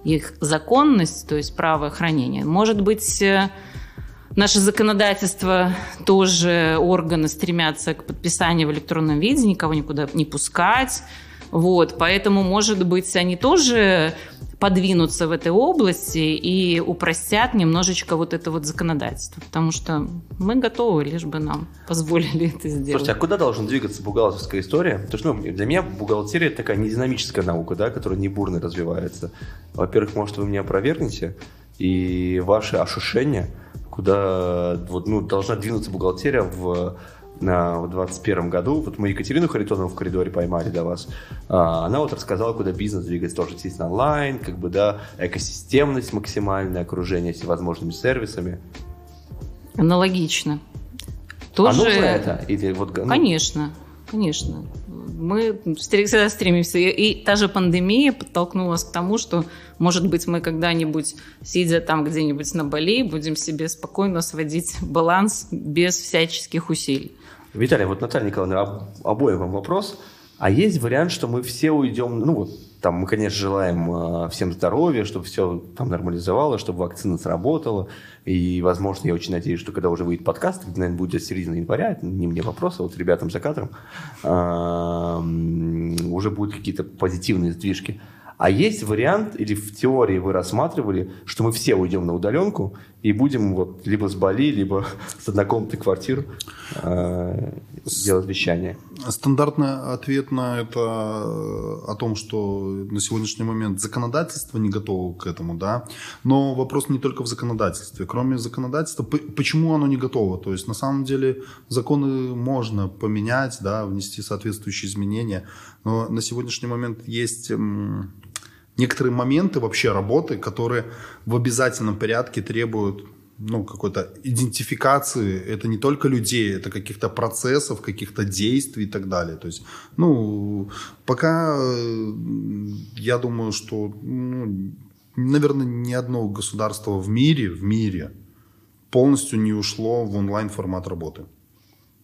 их законность, то есть право хранения. Может быть, наше законодательство тоже органы стремятся к подписанию в электронном виде, никого никуда не пускать. Вот, поэтому, может быть, они тоже подвинутся в этой области и упростят немножечко вот это вот законодательство. Потому что мы готовы, лишь бы нам позволили это сделать.
Слушайте, а куда должна двигаться бухгалтерская история? Потому что ну, для меня бухгалтерия такая нединамическая наука, да, которая не бурно развивается. Во-первых, может, вы меня опровергнете, и ваши ощущения, куда вот, ну, должна двинуться бухгалтерия в на, в 2021 году, вот мы Екатерину Харитонову в коридоре поймали до вас, а, она вот рассказала, куда бизнес двигается, тоже, естественно, онлайн, как бы, да, экосистемность максимальное, окружение всевозможными сервисами.
Аналогично.
А
Тоже...
нужно это? Или вот, ну,
Конечно, конечно. Мы всегда стремимся. И та же пандемия подтолкнула нас к тому, что, может быть, мы когда-нибудь, сидя там где-нибудь на Бали, будем себе спокойно сводить баланс без всяческих усилий.
Виталий, вот Наталья Николаевна, об- обоим вам вопрос. А есть вариант, что мы все уйдем, ну вот, там мы, конечно, желаем э, всем здоровья, чтобы все там нормализовалось, чтобы вакцина сработала. И, возможно, я очень надеюсь, что когда уже выйдет подкаст, это, наверное, будет середина января, это не мне вопрос, а вот ребятам за кадром, уже будут какие-то позитивные сдвижки. А есть вариант, или в теории вы рассматривали, что мы все уйдем на удаленку и будем вот либо с Бали, либо с однокомнатной квартир э, делать вещание.
Стандартный ответ на это э, о том, что на сегодняшний момент законодательство не готово к этому, да. Но вопрос не только в законодательстве. Кроме законодательства, почему оно не готово? То есть на самом деле законы можно поменять, да, внести соответствующие изменения. Но на сегодняшний момент есть некоторые моменты вообще работы, которые в обязательном порядке требуют ну, какой-то идентификации. Это не только людей, это каких-то процессов, каких-то действий и так далее. То есть, ну, пока э, я думаю, что, ну, наверное, ни одно государство в мире, в мире полностью не ушло в онлайн формат работы.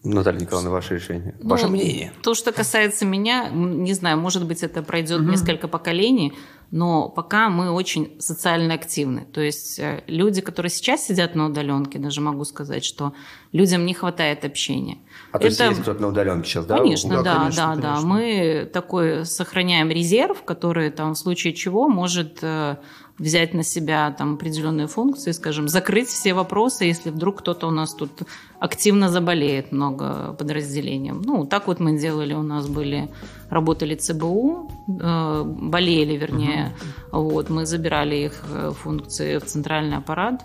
Наталья Николаевна, ваше решение.
Ну,
Ваше мнение.
То, что касается меня, не знаю, может быть, это пройдет несколько поколений, но пока мы очень социально активны. То есть э, люди, которые сейчас сидят на удаленке, даже могу сказать, что людям не хватает общения.
А то
Это-
есть кто-то на удаленке сейчас, да?
Конечно,
Да,
да,
конечно,
да, да.
конечно.
Мы такой сохраняем резерв, который там в случае чего может э, взять на себя там определенные функции, скажем, закрыть все вопросы, если вдруг кто-то у нас тут активно заболеет, много подразделением. Ну, так вот мы делали, у нас были, работали ЦБУ, э, болели, вернее, вот, мы забирали их э, функции в центральный аппарат,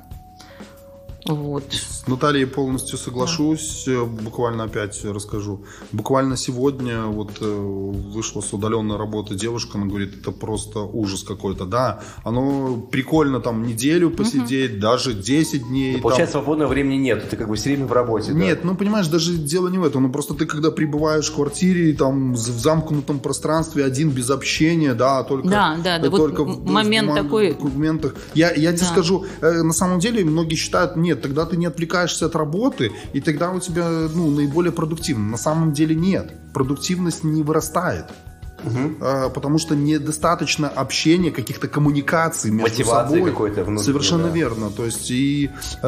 вот.
С Натальей полностью соглашусь. Э, Буквально опять расскажу. Буквально сегодня вот э, вышла с удаленной работы девушка, она говорит, это просто ужас какой-то. Да, оно прикольно там неделю посидеть, даже 10 дней. там.
Получается, свободного времени нет, ты как бы все время в работе. да?
Нет, ну понимаешь, даже дело не в этом. Ну просто ты когда прибываешь в квартире, там в замкнутом пространстве один без общения, да, только,
Да, да, да,
э,
вот
только
м-
в,
момент
в
такой-
документах. Я, я тебе
Да.
скажу, э, на самом деле многие считают, нет, тогда ты не отвлекаешься от работы, и тогда у тебя ну, наиболее продуктивно. На самом деле нет. Продуктивность не вырастает. А, потому что недостаточно общения, каких-то коммуникаций между
Мотивации
собой.
какой-то внутренней,
Совершенно
да.
верно. То есть и э,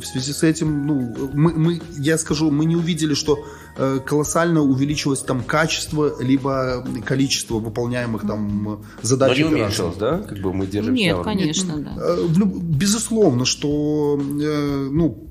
в связи с этим, ну, мы, мы, я скажу, мы не увидели, что э, колоссально увеличилось там качество либо количество выполняемых там
Но
задач.
не
операций.
уменьшилось, да? Как бы мы держимся
Нет, конечно, да.
Э, люб- Безусловно, что э, ну,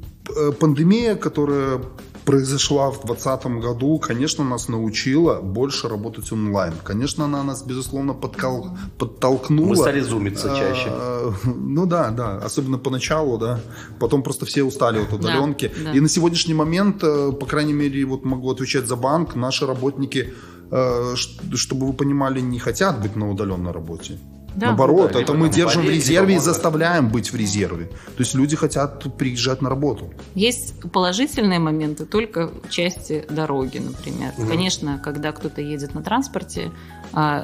пандемия, которая произошла в 2020 году, конечно, нас научила больше работать онлайн. Конечно, она нас, безусловно, подкол- подтолкнула.
Мы стали зумиться чаще.
Э, Ну да, да, особенно поначалу, да. Потом просто все устали от удаленки.
да.
И на сегодняшний момент, э, по крайней мере, вот могу отвечать за банк, наши работники, э, чтобы вы понимали, не хотят быть на удаленной работе.
Да.
Наоборот,
Да,
это мы держим в резерве и заставляем быть в резерве. То есть люди хотят приезжать на работу.
Есть положительные моменты только в части дороги, например. Конечно, когда кто-то едет на транспорте,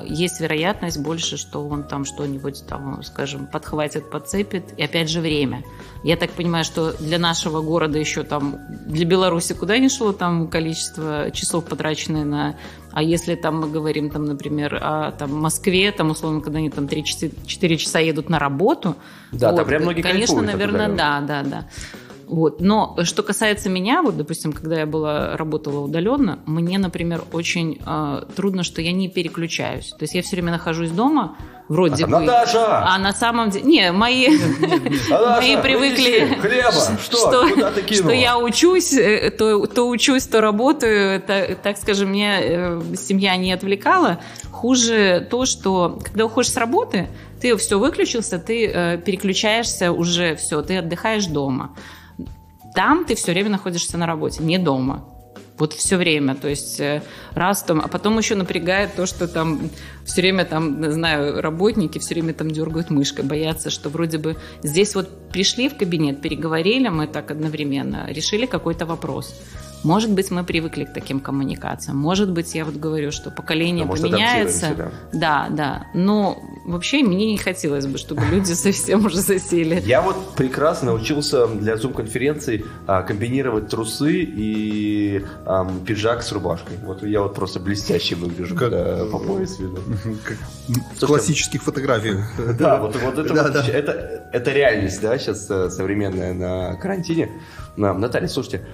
есть вероятность больше, что он там что-нибудь там, скажем, подхватит, подцепит. И опять же время. Я так понимаю, что для нашего города еще там, для Беларуси куда ни шло там количество часов потраченное на... А если там мы говорим, там, например, о там, Москве, там, условно, когда они там 3-4 часа едут на работу,
Да, там прям многие
Конечно, наверное,
удалёнки.
да, да, да. Вот. Но что касается меня, вот, допустим, когда я была, работала удаленно, мне, например, очень э, трудно, что я не переключаюсь. То есть я все время нахожусь дома, вроде
А,
бы.
Наташа!
А на самом деле... Не, мои, мои привыкли...
хлеба! Что? Куда ты
что я учусь, э, то, то учусь, то работаю. Это, так скажем, меня э, семья не отвлекала. Хуже то, что когда уходишь с работы, ты все выключился, ты э, переключаешься уже, все, ты отдыхаешь дома. Там ты все время находишься на работе, не дома. Вот все время, то есть э, раз там, а потом еще напрягает то, что там все время там, знаю, работники все время там дергают мышкой, боятся, что вроде бы здесь вот пришли в кабинет, переговорили мы так одновременно, решили какой-то вопрос. Может быть, мы привыкли к таким коммуникациям. Может быть, я вот говорю, что поколение
А может,
поменяется.
адаптируемся,
Да, да. Но вообще мне не хотелось бы, чтобы люди совсем уже засели.
Я вот прекрасно научился для зум-конференций а, комбинировать трусы и ам, пиджак с рубашкой. Вот я вот просто блестяще выгляжу,
Как-
когда по пояс видно.
Как в классических фотографиях.
Да, вот, вот это,
Да,
вот
да.
это, это реальность, да, сейчас э, современная на карантине. На- Наталья, слушайте,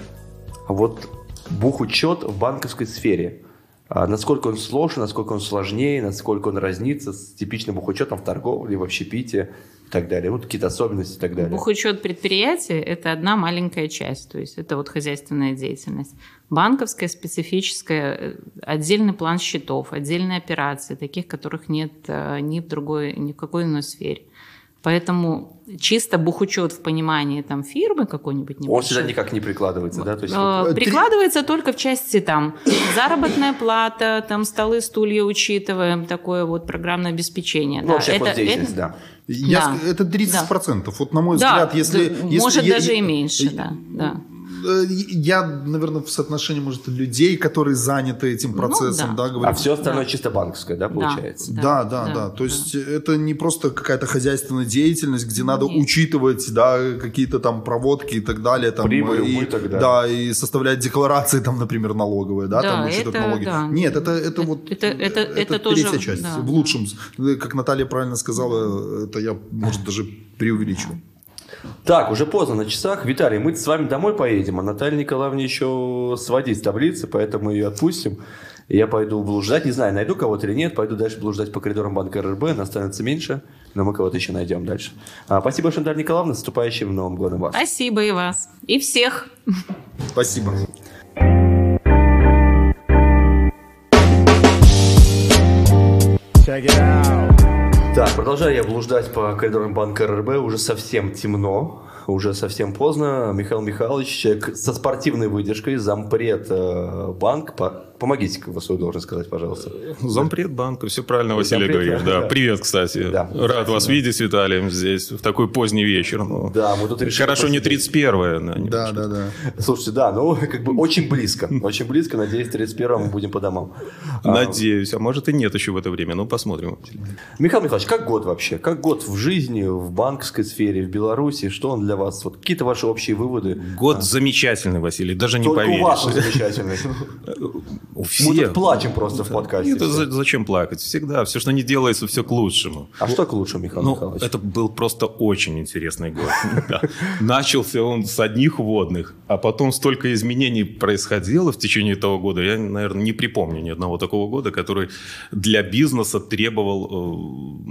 вот бухучет в банковской сфере, а насколько он сложен, насколько он сложнее, насколько он разнится с типичным бухучетом в торговле, в общепите и так далее. Вот какие-то особенности и так далее.
Бухучет предприятия – это одна маленькая часть, то есть это вот хозяйственная деятельность. Банковская, специфическая, э, отдельный план счетов, отдельные операции, таких, которых нет э, ни в другой, ни в какой иной сфере. Поэтому чисто бухучет в понимании там фирмы какой-нибудь
Он сюда никак не прикладывается, да? То есть
э,
вот-
прикладывается только в части там заработная плата, там столы, стулья учитываем, такое вот программное обеспечение.
ну,
да.
вообще
Это-
деятельность,
это-
да.
Я
Да.
ск- Это 30%. Вот на мой
Да,
взгляд, если...
да,
если-
может
я-
даже
я-
и меньше, да, да.
Я, наверное, в соотношении, может, людей, которые заняты этим процессом,
Ну да.
да, говорю.
А все остальное
Да.
чисто банковское, да, получается?
Да.
Да, да, да,
да,
То есть это не просто какая-то хозяйственная деятельность, где надо
Нет.
учитывать, да, какие-то там проводки и так далее, там
Прибыль,
и,
убыток, да.
да, и составлять декларации, там, например, налоговые, да,
Да,
там учитывать
это
налоги.
да.
Нет, это это
Это-
вот
это- это- это тоже,
третья часть.
да,
в лучшем, как Наталья правильно сказала, это я может даже преувеличиваю.
Так, уже поздно на часах. Виталий, мы с вами домой поедем, а Наталья Николаевна еще сводить таблицы, поэтому ее отпустим. Я пойду блуждать, не знаю, найду кого-то или нет, пойду дальше блуждать по коридорам банка РРБ, нас становится меньше, но мы кого-то еще найдем дальше. А, спасибо большое, Наталья Николаевна, с наступающим Новым годом вас.
Спасибо и вас. И всех.
Спасибо.
Так, продолжаю я блуждать по коридорам банка РРБ, уже совсем темно, уже совсем поздно. Михаил Михайлович, человек со спортивной выдержкой, зампред э, банк. По- Помогите свою должность сказать, пожалуйста.
Зампред банка, все правильно, Василий
Зампред,
говорит.
да,
Да.
да.
Привет, кстати.
Да.
Рад вас видеть с Виталием здесь в такой поздний вечер. Ну,
Да, мы тут решили
Хорошо, не
посидеть.
31 да, не-
Да, да, да.
Слушайте, да, ну, как бы очень близко. Очень близко. Надеюсь, 31 мы будем по домам. А,
Надеюсь, а может и нет еще в это время. Ну, посмотрим.
Михаил Михайлович, как год вообще? Как год в жизни, в банковской сфере, в Беларуси? Что он для вас? Вот какие-то ваши общие выводы?
Год замечательный, Василий, даже не
Только у
поверишь.
вас он замечательный.
У
Мы
всех.
тут плачем просто в подкасте.
За- зачем плакать? Всегда, все, что не делается, все к лучшему.
А что к лучшему, Михаил
Ну,
Михайлович?
это был просто очень интересный год. Начался он с одних водных, а потом столько изменений происходило в течение этого года. Я, наверное, не припомню ни одного такого года, который для бизнеса требовал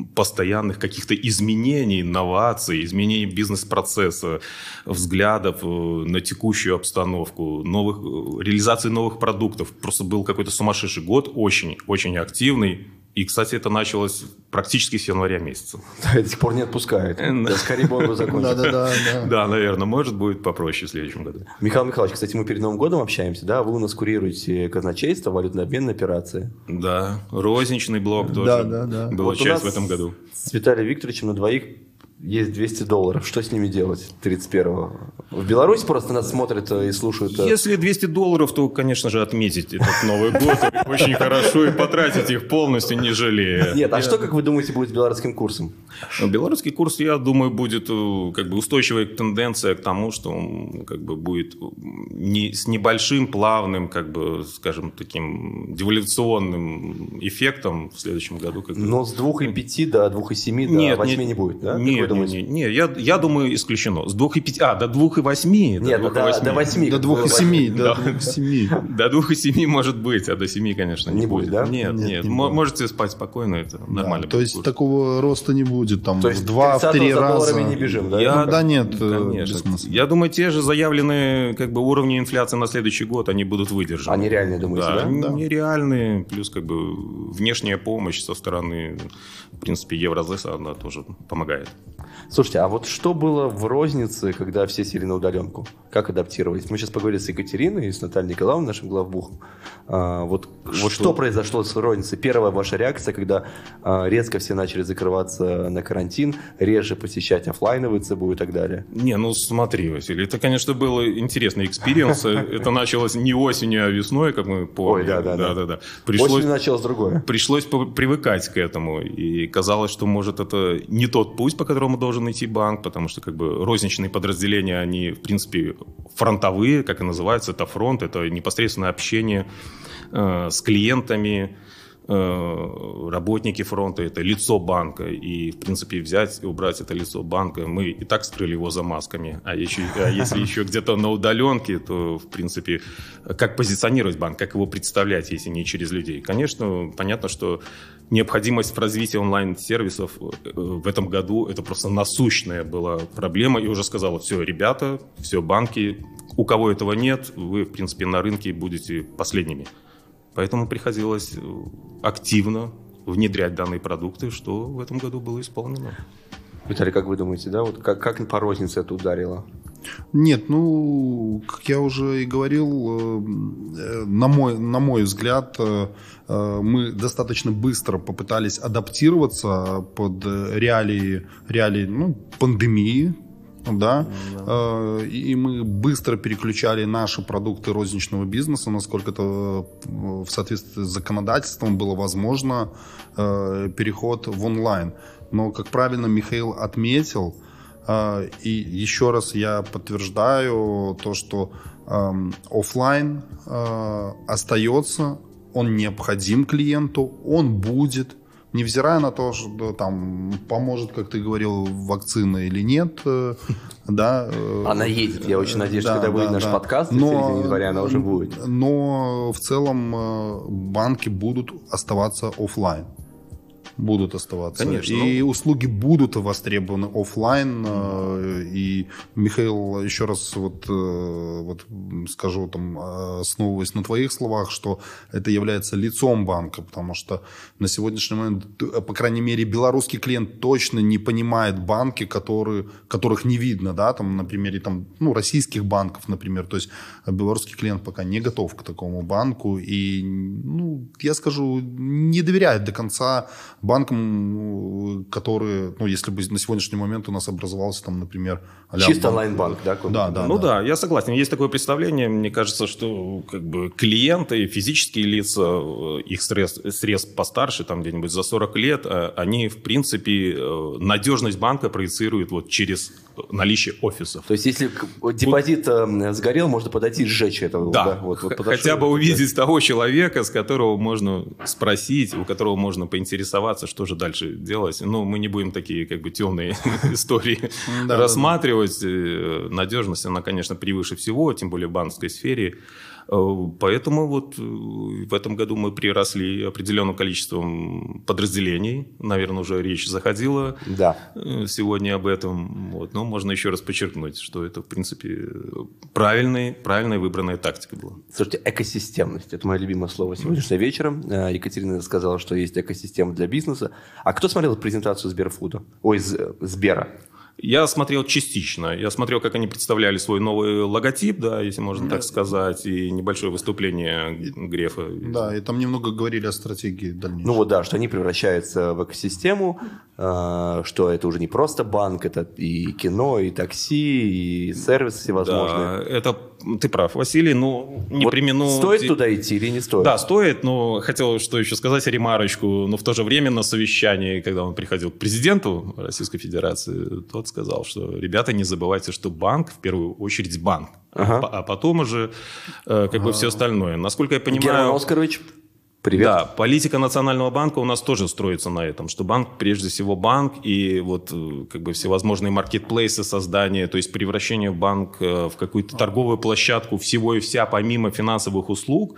э, постоянных каких-то изменений, инноваций, изменений бизнес-процесса, взглядов э, на текущую обстановку, новых, э, реализации новых продуктов. Просто был какой-то сумасшедший год, очень-очень активный. И, кстати, это началось практически с января месяца.
Да, до сих пор не отпускает. Да, скорее бы он бы закончил.
Да-да-да. да.
Да, наверное, может будет попроще в следующем году.
Михаил Михайлович, кстати, мы перед Новым годом общаемся, да? Вы у нас курируете казначейство, валютно-обменные операции.
Да, розничный блок тоже
Да, да, да.
была
Вот
часть в этом году.
С Виталием Викторовичем на двоих есть 200 долларов. Что с ними делать 31-го? В Беларуси просто нас смотрят э, и слушают. э,
Если 200 долларов, то, конечно же, отметить этот Новый год очень хорошо и потратить их полностью, не жалея.
Нет, а что, как вы думаете, будет с белорусским курсом?
Белорусский курс, я думаю, будет э, как бы устойчивая тенденция к тому, что он как бы будет не, с небольшим, плавным, как бы, скажем, таким девальвационным эффектом в следующем году. Как.
Но с 2,5 до 2,7 до 8 не будет, да?
Нет, нет,
думаете?
нет, нет, я, я думаю, исключено. С 2,5, а, до 2,8.
Нет,
до
до, до 8.
До двух и семи, до двух и семи.
До 2,7 может быть, а до 7, конечно, не,
Не будет, да?
Нет,
Нет,
нет.
не
Мо-
будет.
Можете спать спокойно, это нормально.
Да, То
будет
есть
курс.
такого роста не будет, там
То есть
в два, в
30-го
три
за
раза.
долларами не бежим, да?
Я-
Ну, да нет, э,
Конечно. Я думаю, те же заявленные как бы, уровни инфляции на следующий год, они будут выдержаны.
Они реальные, думаете, да?
они
Да.
нереальные, плюс как бы внешняя помощь со стороны, в принципе, Евразеса, она тоже помогает.
Слушайте, а вот что было в рознице, когда все сели на удаленку? Как адаптировались? Мы сейчас поговорили с Екатериной и с Натальей Николаевной, нашим главбухом. А, вот, вот что произошло с розницей? Первая ваша реакция, когда а, резко все начали закрываться на карантин, реже посещать офлайновые ЦБУ и так далее?
Не, ну смотри, Василий, это, конечно, был интересный experience. Это началось не осенью, а весной, как мы помним.
Ой, да-да-да. Осенью началось другое.
пришлось привыкать к этому. И казалось, что, может, это не тот путь, по которому должен идти банк, потому что как бы розничные подразделения, они, в принципе, фронтовые, как и называются, это фронт, это непосредственное общение э, с клиентами, э, работники фронта, это лицо банка. И, в принципе, взять и убрать это лицо банка, мы и так скрыли его за масками. А, еще, а если еще где-то на удаленке, то, в принципе, как позиционировать банк, как его представлять, если не через людей? Конечно, понятно, что необходимость в развитии онлайн-сервисов э, в этом году это просто насущная была проблема. И уже сказала, все, ребята, все, банки, у кого этого нет, вы, в принципе, на рынке будете последними. Поэтому приходилось э, активно внедрять данные продукты, что в этом году было исполнено.
Виталий, как вы думаете, да? Вот как, как по рознице это ударило?
Нет, ну, как я уже и говорил, э, на мой, на мой взгляд, э, э, мы достаточно быстро попытались адаптироваться под реалии, реалии ну, пандемии, да, и мы быстро переключали наши продукты розничного бизнеса, насколько это в соответствии с законодательством было возможно, переход в онлайн. Но, как правильно Михаил отметил, и еще раз я подтверждаю то, что эм, офлайн э, остается, он необходим клиенту, он будет, невзирая на то, что там поможет, как ты говорил, вакцина или нет, э, да. э,
Она едет, я очень надеюсь,
да,
когда
да,
наш
да.
подкаст, в
Но-
середине января она уже будет.
Но в целом банки будут оставаться офлайн. Будут оставаться.
Конечно.
И услуги будут востребованы офлайн. э, И Михаил, еще раз вот, э, вот скажу, там, э, основываясь на твоих словах, что это является лицом банка, потому что на сегодняшний момент, по крайней мере, белорусский клиент точно не понимает банки, которые, которых не видно, да, там, на примере там, ну, российских банков, например. То есть белорусский клиент пока не готов к такому банку и, ну, я скажу, не доверяет до конца банкам, которые, ну, если бы на сегодняшний момент у нас образовался там, например,
Чисто
банк-
онлайн-банк, да?
Да, да,
ну да. я согласен. Есть такое представление. Мне кажется, что как бы клиенты, физические лица, э, их средств, средств постарше, там где-нибудь за 40 лет, э, они, в принципе, э, надежность банка проецируют вот через наличие офисов.
То есть, если вот депозит э, сгорел, можно подойти и сжечь это.
Да,
вот, вот
х-
подошел,
хотя бы
да.
увидеть того человека, с которого можно спросить, у которого можно поинтересоваться, что же дальше делать. Ну, мы не будем такие как бы темные истории
Да,
рассматривать. Э, Надежность, она, конечно, превыше всего, тем более в банковской сфере. Э, Поэтому вот э, в этом году мы приросли определенным количеством подразделений. Наверное, уже речь заходила
Да.
сегодня об этом. Вот. Но можно еще раз подчеркнуть, что это, в принципе, правильный, правильная выбранная тактика была.
Слушайте, экосистемность. Это мое любимое слово сегодняшнего вечера. Екатерина сказала, что есть экосистема для бизнеса. А кто смотрел презентацию Сберфуда? Ой, Сбера.
Я смотрел частично. Я смотрел, как они представляли свой новый логотип, да, если можно так сказать, и небольшое выступление Грефа.
Да, и там немного говорили о стратегии дальнейшей.
Ну вот да, что они превращаются в экосистему, э, что это уже не просто банк, это и кино, и такси, и сервисы всевозможные.
Да, это ты прав, Василий, но не
Вот
примену...
Стоит туда идти или не стоит?
Да, стоит, но хотел что еще сказать, ремарочку, но в то же время на совещании, когда он приходил к президенту Российской Федерации, тот сказал, что, ребята, не забывайте, что банк в первую очередь банк,
Ага.
а потом уже э, как бы все остальное. Насколько я
Герман
понимаю...
Оскарович, привет.
Да, политика Национального банка у нас тоже строится на этом, что банк прежде всего банк и вот э, как бы всевозможные маркетплейсы создания, то есть превращение банк э, в какую-то торговую площадку всего и вся помимо финансовых услуг,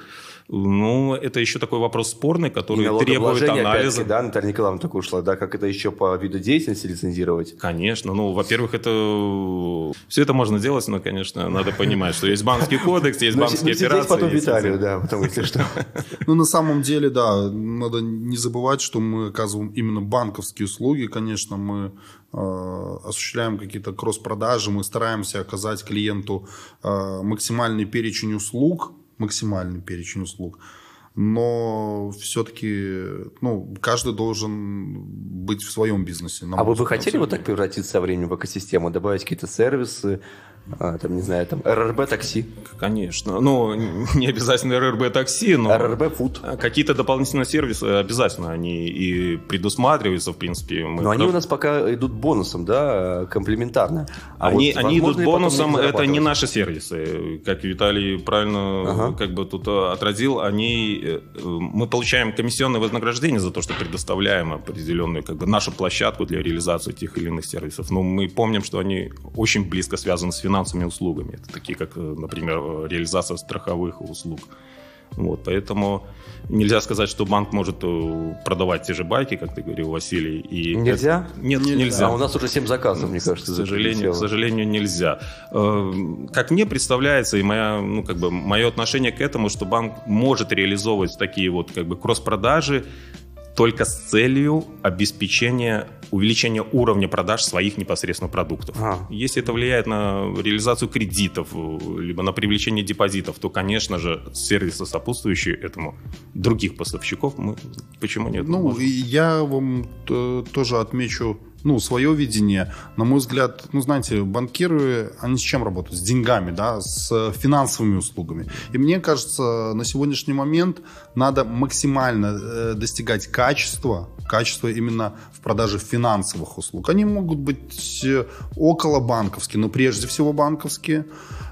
ну, это еще такой вопрос спорный,
И
который требует
налогообложение,
анализа.
да, Наталья Николаевна только ушла, да, как это еще по виду деятельности лицензировать?
Конечно, ну, во-первых, это все это можно делать, но, конечно, надо понимать, что есть банковский кодекс, есть
Ну,
банковские операции.
потом
есть
Виталию, да, потом, если что.
Ну, на самом деле, да, надо не забывать, что мы оказываем именно банковские услуги. Конечно, мы э, осуществляем какие-то кросс-продажи, мы стараемся оказать клиенту э, максимальный перечень услуг, максимальный перечень услуг. Но все-таки, ну, каждый должен быть в своем бизнесе.
А вы бы хотели вот так превратиться со временем в экосистему, добавить какие-то сервисы, а, там, не знаю, там, РРБ такси,
Конечно. Ну, не обязательно РРБ такси, но...
РРБ фуд.
А Какие-то дополнительные сервисы обязательно они и предусматриваются, в принципе. Мы
Но они у нас пока идут бонусом, да, комплементарно. А
они,
вот
они идут бонусом,
них
это не наши сервисы. Как Виталий правильно
Ага.
как бы тут э, отразил, они, э, э, мы получаем комиссионное вознаграждение за то, что предоставляем определенную как бы, нашу площадку для реализации тех или иных сервисов. Но мы помним, что они очень близко связаны с финансовыми услугами. Это такие, как, э, например, э, реализация страховых услуг. Вот, поэтому нельзя сказать, что банк может э, продавать те же байки, как ты говорил, Василий. И
Нельзя?
это- Нет, нельзя.
А у нас уже 7 заказов, мне кажется,
К сожалению, к сожалению, нельзя. Как мне представляется, и моя, ну, как бы, мое отношение к этому, что банк может реализовывать такие вот как бы кросс-продажи только с целью обеспечения увеличения уровня продаж своих непосредственно продуктов.
Ага.
Если это влияет на реализацию кредитов, э, либо на привлечение депозитов, то, конечно же, сервисы, сопутствующие этому, других поставщиков, мы почему нет?
Ну,
Можем.
я вам э, тоже отмечу, ну, свое видение. На мой взгляд, ну, знаете, банкиры, они с чем работают? С деньгами, да, с финансовыми услугами. И мне кажется, на сегодняшний момент надо максимально э, достигать качества, качества именно в продаже финансовых услуг. Они могут быть э, около банковские, но прежде всего банковские.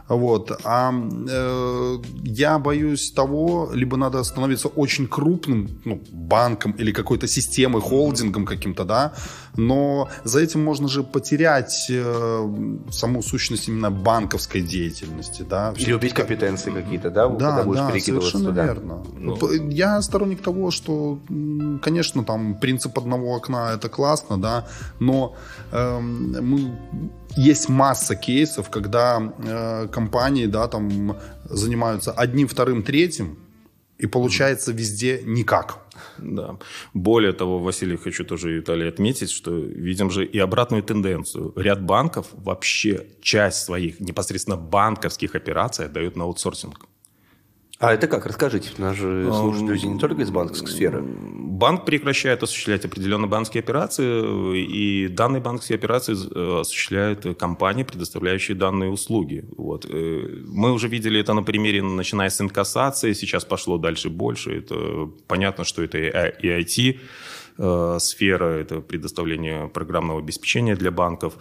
Вот. А э, я боюсь того, либо надо становиться очень крупным ну, банком или какой-то системой, холдингом каким-то, да, но за этим можно же потерять э, саму сущность именно банковской деятельности, да.
Или убить компетенции какие-то, да,
Да,
когда будешь
да,
перекидываться
совершенно
туда.
верно.
Ну.
Я сторонник того, что, конечно, там принцип одного окна это классно, да, но эм, мы есть масса кейсов, когда э, компании, да, там занимаются одним, вторым, третьим, и получается везде никак.
Да. Более того, Василий, хочу тоже, Виталий, отметить, что видим же и обратную тенденцию. Ряд банков вообще часть своих непосредственно банковских операций отдают на аутсорсинг.
А это как? Расскажите. Нас же слушают люди не только из банковской сферы.
банк прекращает осуществлять определенные банковские операции, и данные банковские операции э, осуществляют компании, предоставляющие данные услуги. Вот. Э, мы уже видели это на примере, начиная с инкассации, сейчас пошло дальше больше. Это понятно, что это и IT, э, сфера, это предоставление программного обеспечения для банков.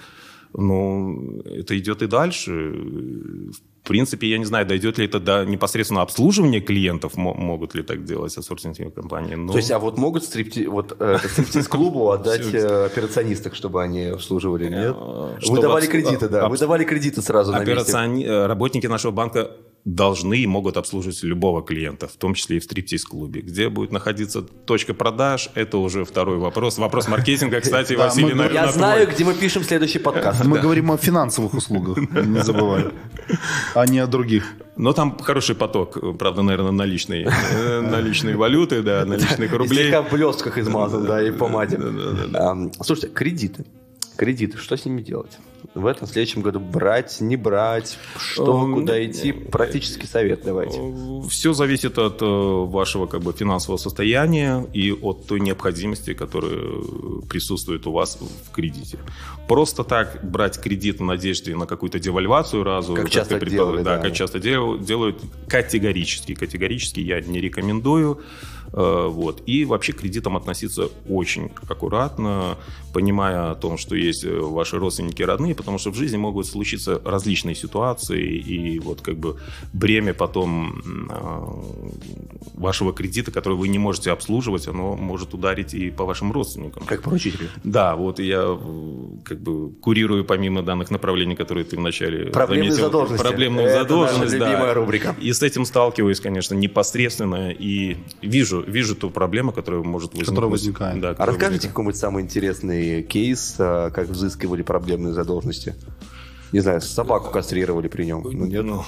Но это идет и дальше. В принципе, я не знаю, дойдет ли это до непосредственно обслуживания клиентов, могут ли так делать аутсорсинговые компании. Но...
То есть, а вот могут стрипти... вот, э, стриптиз-клубу отдать э, операционисток, чтобы они обслуживали, нет? Э, Вы давали кредиты, да, вы давали кредиты сразу на месте.
Работники нашего банка должны и могут обслуживать любого клиента, в том числе и в стриптиз-клубе. Где будет находиться точка продаж, это уже второй вопрос. Вопрос маркетинга, кстати, Василий, наверное,
Я знаю, где мы пишем следующий подкаст.
Мы говорим о финансовых услугах, не забывай, а не о других.
Но там хороший поток, правда, наверное, наличной, э, наличной валюты, да, наличных рублей.
И слегка в блестках измазан, да, и помаде. Слушайте, кредиты. Кредиты, что с ними делать? в этом следующем году брать, не брать, что, эм, куда идти, практический совет давайте.
Все зависит от э, вашего как бы финансового состояния и от той необходимости, которая присутствует у вас в кредите. Просто так брать кредит в надежде на какую-то девальвацию разу,
как часто делают,
да, да, как часто делают, категорически, категорически я не рекомендую. Э, вот. И вообще к кредитам относиться очень аккуратно, понимая о том, что есть э, ваши родственники родные, потому что в жизни могут случиться различные ситуации, и вот как бы бремя потом э, вашего кредита, который вы не можете обслуживать, оно может ударить и по вашим родственникам.
Как поручителю.
Да, вот я как бы курирую помимо данных направлений, которые ты вначале
Проблемные заметил. задолженности.
Проблемную Это задолженность,
наша любимая рубрика.
И с этим сталкиваюсь, конечно, непосредственно, и вижу, вижу ту проблему, которая может возникнуть.
Которая возникает.
Да,
а расскажите какой-нибудь самый интересный кейс, а, как взыскивали проблемные задолженности? Не знаю, собаку кастрировали при нем.
Ну, нет, ну,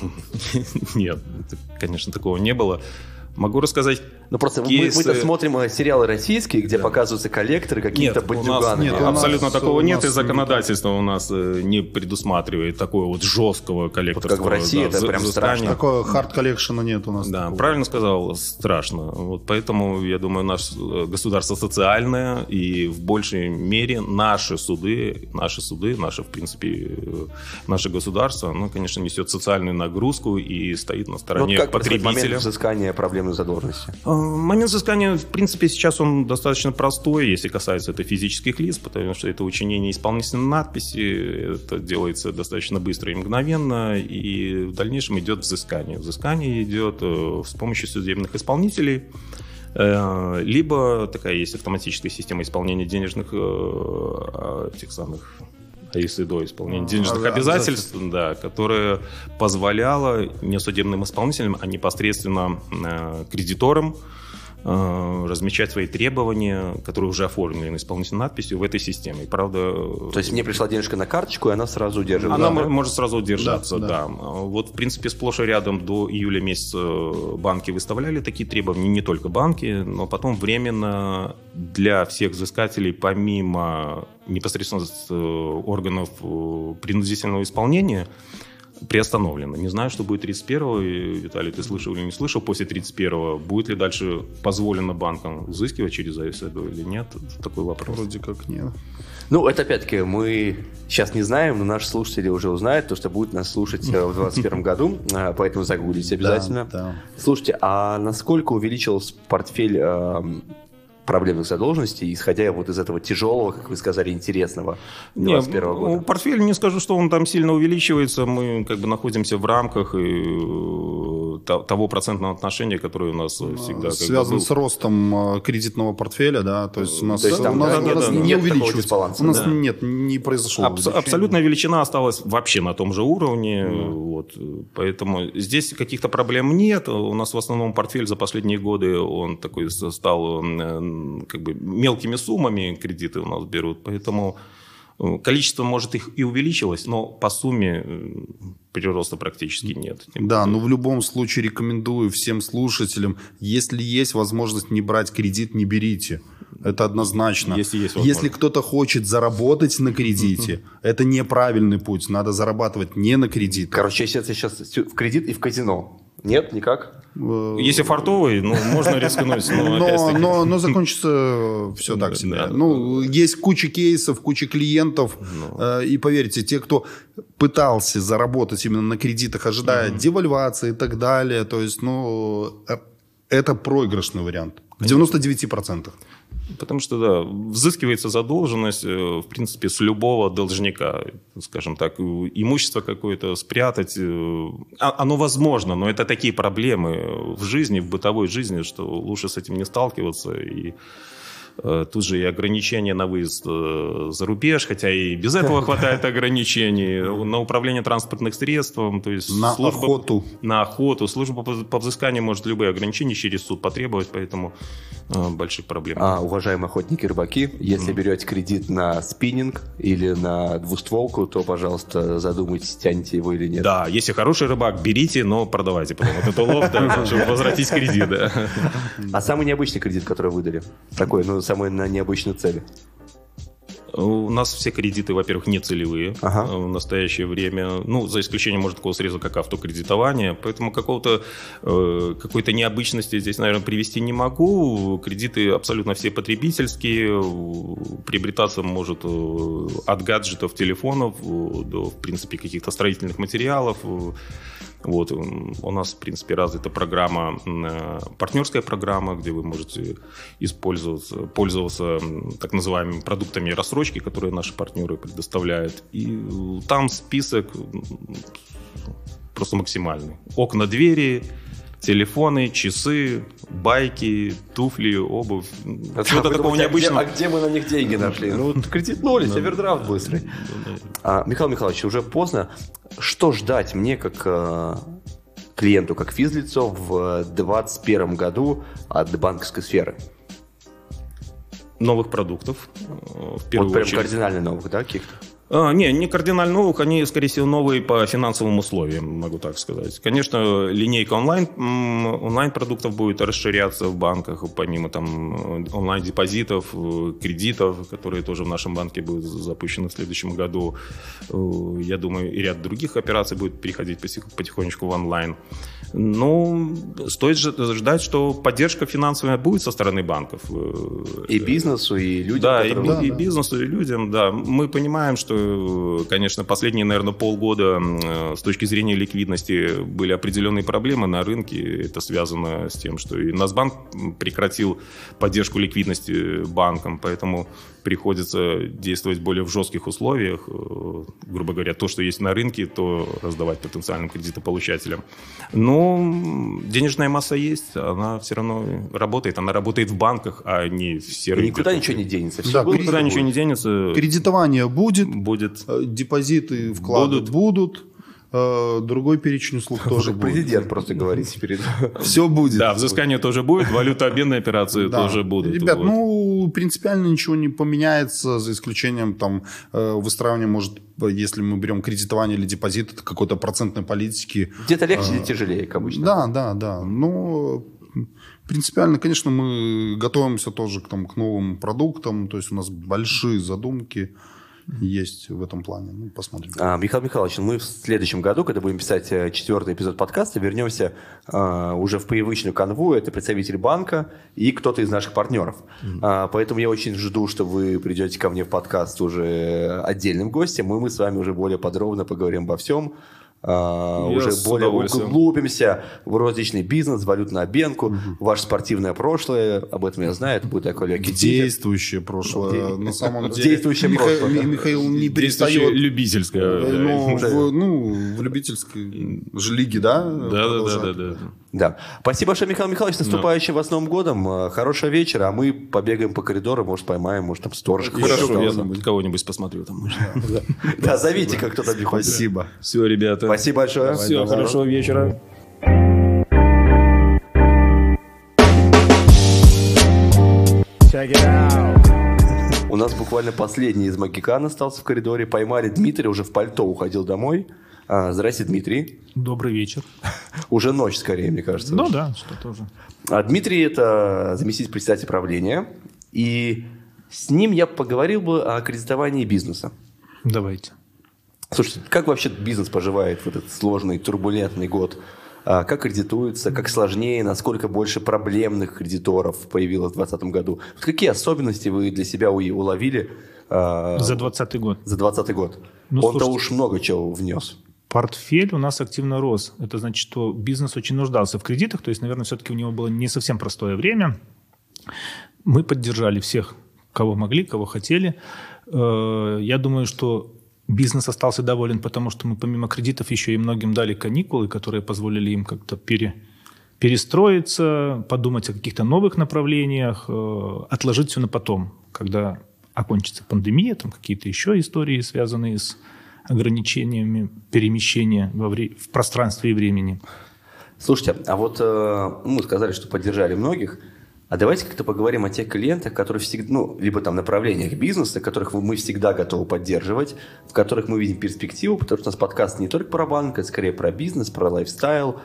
нет, конечно, такого не было. Могу рассказать
ну просто кейсы... мы, мы смотрим э, сериалы российские, где да. показываются коллекторы какие-то бандюганы.
Нет, абсолютно нас, такого нет, и законодательство у нас э, не предусматривает такого вот жесткого коллекторского.
Вот как в России, да, это прям страшно.
Такого хард коллекшена нет у нас.
Да, такого. правильно сказал, страшно. Вот поэтому, я думаю, наше э, государство социальное, и в большей мере наши суды, наши суды, наше, в принципе, наше государство, оно, конечно, несет социальную нагрузку и стоит на стороне вот как потребителя. момент
взыскания проблемной задолженности? А,
Момент взыскания, в принципе, сейчас он достаточно простой, если касается это физических лиц, потому что это учинение исполнительной надписи, это делается достаточно быстро и мгновенно, и в дальнейшем идет взыскание. Взыскание идет э, с помощью судебных исполнителей, э, либо такая есть автоматическая система исполнения денежных э, тех самых а если до исполнения денежных а, обязательств, да, которая позволяла не судебным исполнителям, а непосредственно э, кредиторам э, размещать свои требования, которые уже оформлены исполнительной надписью в этой системе. И, правда...
То есть мне пришла денежка на карточку, и она сразу удерживается?
Она да? может сразу удержаться, да, да. да. Вот, в принципе, сплошь и рядом до июля месяца банки выставляли такие требования, не только банки, но потом временно для всех взыскателей, помимо непосредственно э, органов э, принудительного исполнения приостановлено. Не знаю, что будет 31-го. Виталий, ты слышал или не слышал? После 31-го будет ли дальше позволено банкам взыскивать через АСД или нет? Такой вопрос.
Вроде как нет.
Ну, это опять-таки мы сейчас не знаем, но наши слушатели уже узнают, то, что будут нас слушать э, в 2021 году, поэтому загуглите обязательно. Да, да. Слушайте, а насколько увеличился портфель эм, проблемных задолженностей, исходя вот из этого тяжелого, как вы сказали, интересного 2021 года?
Ну, портфель, не скажу, что он там сильно увеличивается, мы как бы находимся в рамках и э, того процентного отношения, которое у нас ну, всегда...
Связан
бы,
с ростом э, кредитного портфеля, да, то есть у нас,
есть там,
у нас,
да,
у нас
да,
не увеличивается.
У
нас да. нет, не произошло Абс-
Абсолютная величина осталась вообще на том же уровне, mm. вот, поэтому здесь каких-то проблем нет, у нас в основном портфель за последние годы, он такой стал как бы мелкими суммами кредиты у нас берут, поэтому э, количество, может, их и увеличилось, но по сумме э, прироста практически нет.
Да, но в любом случае рекомендую всем слушателям, если есть возможность не брать кредит, не берите. Это однозначно.
Если, есть
Если кто-то хочет заработать на кредите, это неправильный путь. Надо зарабатывать не на кредит.
Короче, если сейчас в кредит и в казино. Нет, никак?
Э,
Если фартовый, ну, можно рискнуть, но,
но, но, но закончится все так себе.
Да.
Ну, есть куча кейсов, куча клиентов. э, И поверьте, те, кто пытался заработать именно на кредитах, ожидая девальвации и так далее, то есть, ну, э, это проигрышный вариант. В 99%.
Потому что, да, взыскивается задолженность, э, в принципе, с любого должника. Скажем так, э, имущество какое-то спрятать, э, а- оно возможно, но это такие проблемы в жизни, в бытовой жизни, что лучше с этим не сталкиваться. И тут же и ограничения на выезд э, за рубеж, хотя и без этого хватает ограничений, на управление транспортных средством, то есть
На
служба-
охоту.
на охоту. Служба по взысканию может любые ограничения через суд потребовать, поэтому э, больших проблем.
А, уважаемые охотники рыбаки, если берете кредит на спиннинг или на двустволку, то, пожалуйста, задумайтесь, тянете его или нет.
Да, если хороший рыбак, берите, но продавайте потом вот это улов, да, чтобы возвратить кредит.
А самый необычный кредит, который выдали? Такой, ну, самый на необычную цель.
У нас все кредиты, во-первых, не целевые
Ага.
в настоящее время. Ну, за исключением, может, такого среза, как автокредитование. Поэтому какого-то, э, какой-то необычности здесь, наверное, привести не могу. Кредиты абсолютно все потребительские. Приобретаться может э, от гаджетов, телефонов э, до, в принципе, каких-то строительных материалов. Вот, у нас, в принципе, развита программа, э, партнерская программа, где вы можете использоваться, пользоваться так называемыми продуктами рассрочки, которые наши партнеры предоставляют. И э, там список просто максимальный. Окна, двери, телефоны, часы, байки, туфли, обувь.
А
Чего-то такого
думаете, а где-
необычного.
А где мы на них деньги нашли? Ну, вот кредитнулись, овердрафт быстрый. А, Михаил Михайлович, уже поздно. Что ждать мне как э, клиенту, как физлицо в 2021 году от банковской сферы?
Новых продуктов, э, в первую
вот прям
очередь.
кардинально новых, да, каких-то?
А, не, не кардинально новых, они, скорее всего, новые по финансовым условиям, могу так сказать. Конечно, линейка онлайн, онлайн-продуктов будет расширяться в банках, помимо там э, онлайн-депозитов, э, кредитов, которые тоже в нашем банке будут запущены в следующем году. Э, Я думаю, и ряд других операций будет переходить потихонечку в онлайн. Ну, стоит ждать, что поддержка финансовая будет со стороны банков.
И бизнесу, и людям,
да, и,
Да,
и бизнесу, и людям, да. Мы понимаем, что, конечно, последние, наверное, полгода э, с точки зрения ликвидности были определенные проблемы на рынке. Это связано с тем, что и Насбанк прекратил поддержку ликвидности банкам, поэтому приходится действовать более в жестких условиях. Э, Грубо говоря, то, что есть на рынке, то раздавать потенциальным кредитополучателям. Но денежная масса есть, она все равно работает. Она работает в банках, а не в серых
никуда ничего не денется. Все
Да,
было,
Никуда
что
ничего не
будет.
денется.
Кредитование будет,
Будет.
э, депозиты, вклады
Будут.
будут, э, другой перечень услуг тоже будет.
Президент просто говорит теперь.
Все будет.
Да, взыскание тоже будет, валютообменные операции тоже будут.
Ребят,
Вот.
Ну, принципиально ничего не поменяется, за исключением там э, выстраивания, может, если мы берем кредитование или депозит, это какой-то процентной политики.
Где-то легче, где тяжелее, как обычно.
Да, да, да. Но принципиально, конечно, мы готовимся тоже к, там, к новым продуктам. То есть у нас большие задумки есть в этом плане. Ну, посмотрим.
А, Михаил Михайлович, мы в следующем году, когда будем писать э, четвертый эпизод подкаста, вернемся а, уже в привычную канву. Это представитель банка и кто-то из наших партнеров. А, поэтому я очень жду, что вы придете ко мне в подкаст уже отдельным гостем, и мы с вами уже более подробно поговорим обо всем. А, уже более углубимся в розничный бизнес, валютную обменку, ваше спортивное прошлое. Об этом я знаю. Это будет такой легкий.
Действующее прошлое. На самом деле.
действующее
Миха-
прошлое,
Михаил не перестает.
любительское.
э. Ну,
Да.
в, ну, в любительской же лиге, да?
Да, да, да? Да, да.
Да. Спасибо большое, Михаил Михайлович. С наступающим вас Новым годом. Э, Хорошего вечера. А мы побегаем по коридору, может, поймаем, может, там сторож.
Хорошо, я там кого-нибудь посмотрю там.
Да, зовите, как кто-то не ходит.
Спасибо.
Все, ребята.
Спасибо большое.
Все, хорошего вечера.
У нас буквально последний из Магикан остался в коридоре. Поймали Дмитрия, уже в пальто уходил домой. А, Здрасте, Дмитрий.
Добрый вечер.
Уже ночь, скорее, мне кажется.
Ну да, что тоже.
А Дмитрий – это заместитель председателя правления. И с ним я поговорил бы о кредитовании бизнеса.
Давайте.
Слушайте, как вообще бизнес поживает в этот сложный, турбулентный год? А как кредитуются, как сложнее, насколько больше проблемных кредиторов появилось в 2020 году? Вот какие особенности вы для себя уловили а,
За 2020 год.
за 2020 год?
Ну,
Он-то уж много чего внес.
Портфель у нас активно рос. Это значит, что бизнес очень нуждался в кредитах. То есть, наверное, все-таки у него было не совсем простое время. Мы поддержали всех, кого могли, кого хотели. Э, Я думаю, что бизнес остался доволен, потому что мы помимо кредитов еще и многим дали каникулы, которые позволили им как-то пере, перестроиться, подумать о каких-то новых направлениях, э, отложить все на потом, когда окончится пандемия, там какие-то еще истории, связанные с ограничениями перемещения во вре- в пространстве и времени.
Слушайте, а вот э, ну, мы сказали, что поддержали многих. А давайте как-то поговорим о тех клиентах, которые всегда, ну, либо там направлениях бизнеса, которых мы всегда готовы поддерживать, в которых мы видим перспективу, потому что у нас подкаст не только про банк, это скорее про бизнес, про лайфстайл,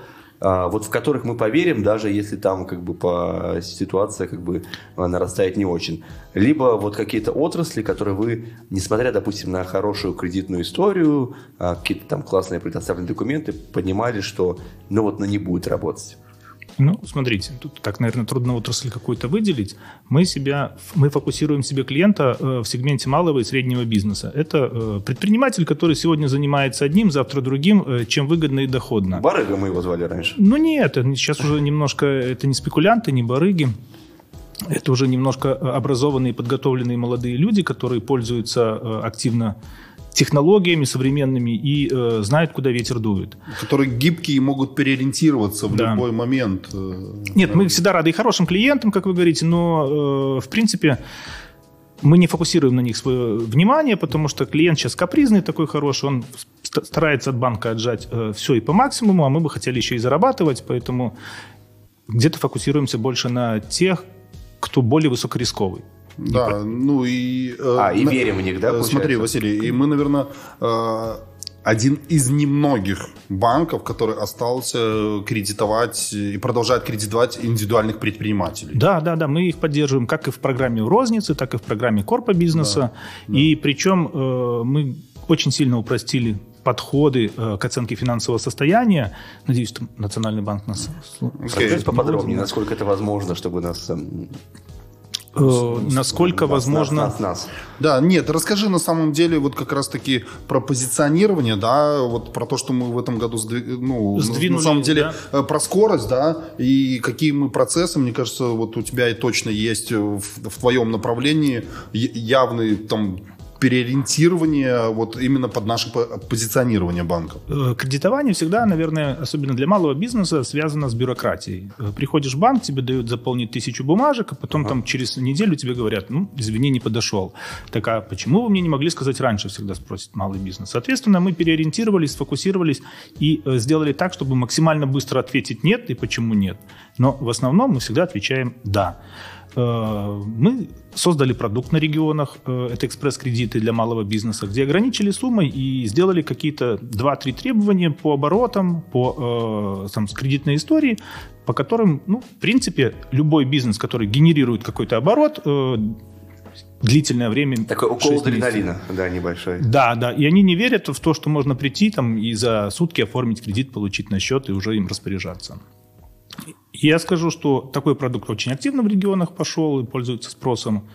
вот в которых мы поверим, даже если там как бы по ситуация как бы а, нарастает не очень. Либо вот какие-то отрасли, которые вы, несмотря, допустим, на хорошую кредитную историю, а, какие-то там классные предоставленные документы, понимали, что ну вот ну, не будет работать.
Ну, смотрите, тут так, наверное, трудно отрасль какую-то выделить. Мы себя, мы фокусируем себе клиента э, в сегменте малого и среднего бизнеса. Это э, предприниматель, который сегодня занимается одним, завтра другим, э, чем выгодно и доходно.
Барыга мы его звали раньше.
Ну нет, сейчас уже немножко, это не спекулянты, не барыги. Это уже немножко образованные, подготовленные молодые люди, которые пользуются активно технологиями современными и э, знают, куда ветер дует.
Которые гибкие и могут переориентироваться в
Да.
любой момент. э,
Нет, мы всегда рады и хорошим клиентам, как вы говорите, но, э, в принципе, мы не фокусируем на них свое внимание, потому что клиент сейчас капризный такой хороший, он ст- старается от банка отжать все и по максимуму, а мы бы хотели еще и зарабатывать, поэтому где-то фокусируемся больше на тех, кто более высокорисковый.
Да, ну и... э,
А, и
на-
верим в них, да,
э, Смотри,
получается?
Василий, и мы, наверное, э, один из немногих банков, который остался кредитовать и продолжает кредитовать индивидуальных предпринимателей.
Да, да, да, мы их поддерживаем как и в программе розницы, так и в программе корпо бизнеса. И причем э, мы очень сильно упростили подходы э, к оценке финансового состояния. Надеюсь, что Национальный банк нас
Окей.
Расскажите поподробнее, насколько это возможно, чтобы нас... эм,
Э, насколько
нас,
возможно...
Нас, нас, нас.
Да, нет, расскажи на самом деле вот как раз-таки про позиционирование, да, вот про то, что мы в этом году сдви- ну, на-
Сдвинули,
на самом деле
да.
э, про скорость, да, и какие мы процессы, мне кажется, вот у тебя и точно есть в, в твоем направлении явный там переориентирование вот именно под наше по- позиционирование банка.
Э, Кредитование всегда, наверное, особенно для малого бизнеса, связано с бюрократией. Э, Приходишь в банк, тебе дают заполнить тысячу бумажек, а потом там через неделю тебе говорят, ну, извини, не подошел. Так а почему вы мне не могли сказать раньше, всегда спросит малый бизнес. Соответственно, мы переориентировались, сфокусировались и э, сделали так, чтобы максимально быстро ответить нет и почему нет. Но в основном мы всегда отвечаем да. Э, Мы создали продукт на регионах, э, это экспресс-кредиты для малого бизнеса, где ограничили суммой и сделали какие-то 2-3 требования по оборотам, по э, там, кредитной истории, по которым, ну, в принципе, любой бизнес, который генерирует какой-то оборот, длительное время...
Такой укол
6 месяцев.
адреналина, да, небольшой.
Да, да. И они не верят в то, что можно прийти там и за сутки оформить кредит, получить на счет и уже им распоряжаться. Я скажу, что такой продукт очень активно в регионах пошел и пользуется спросом.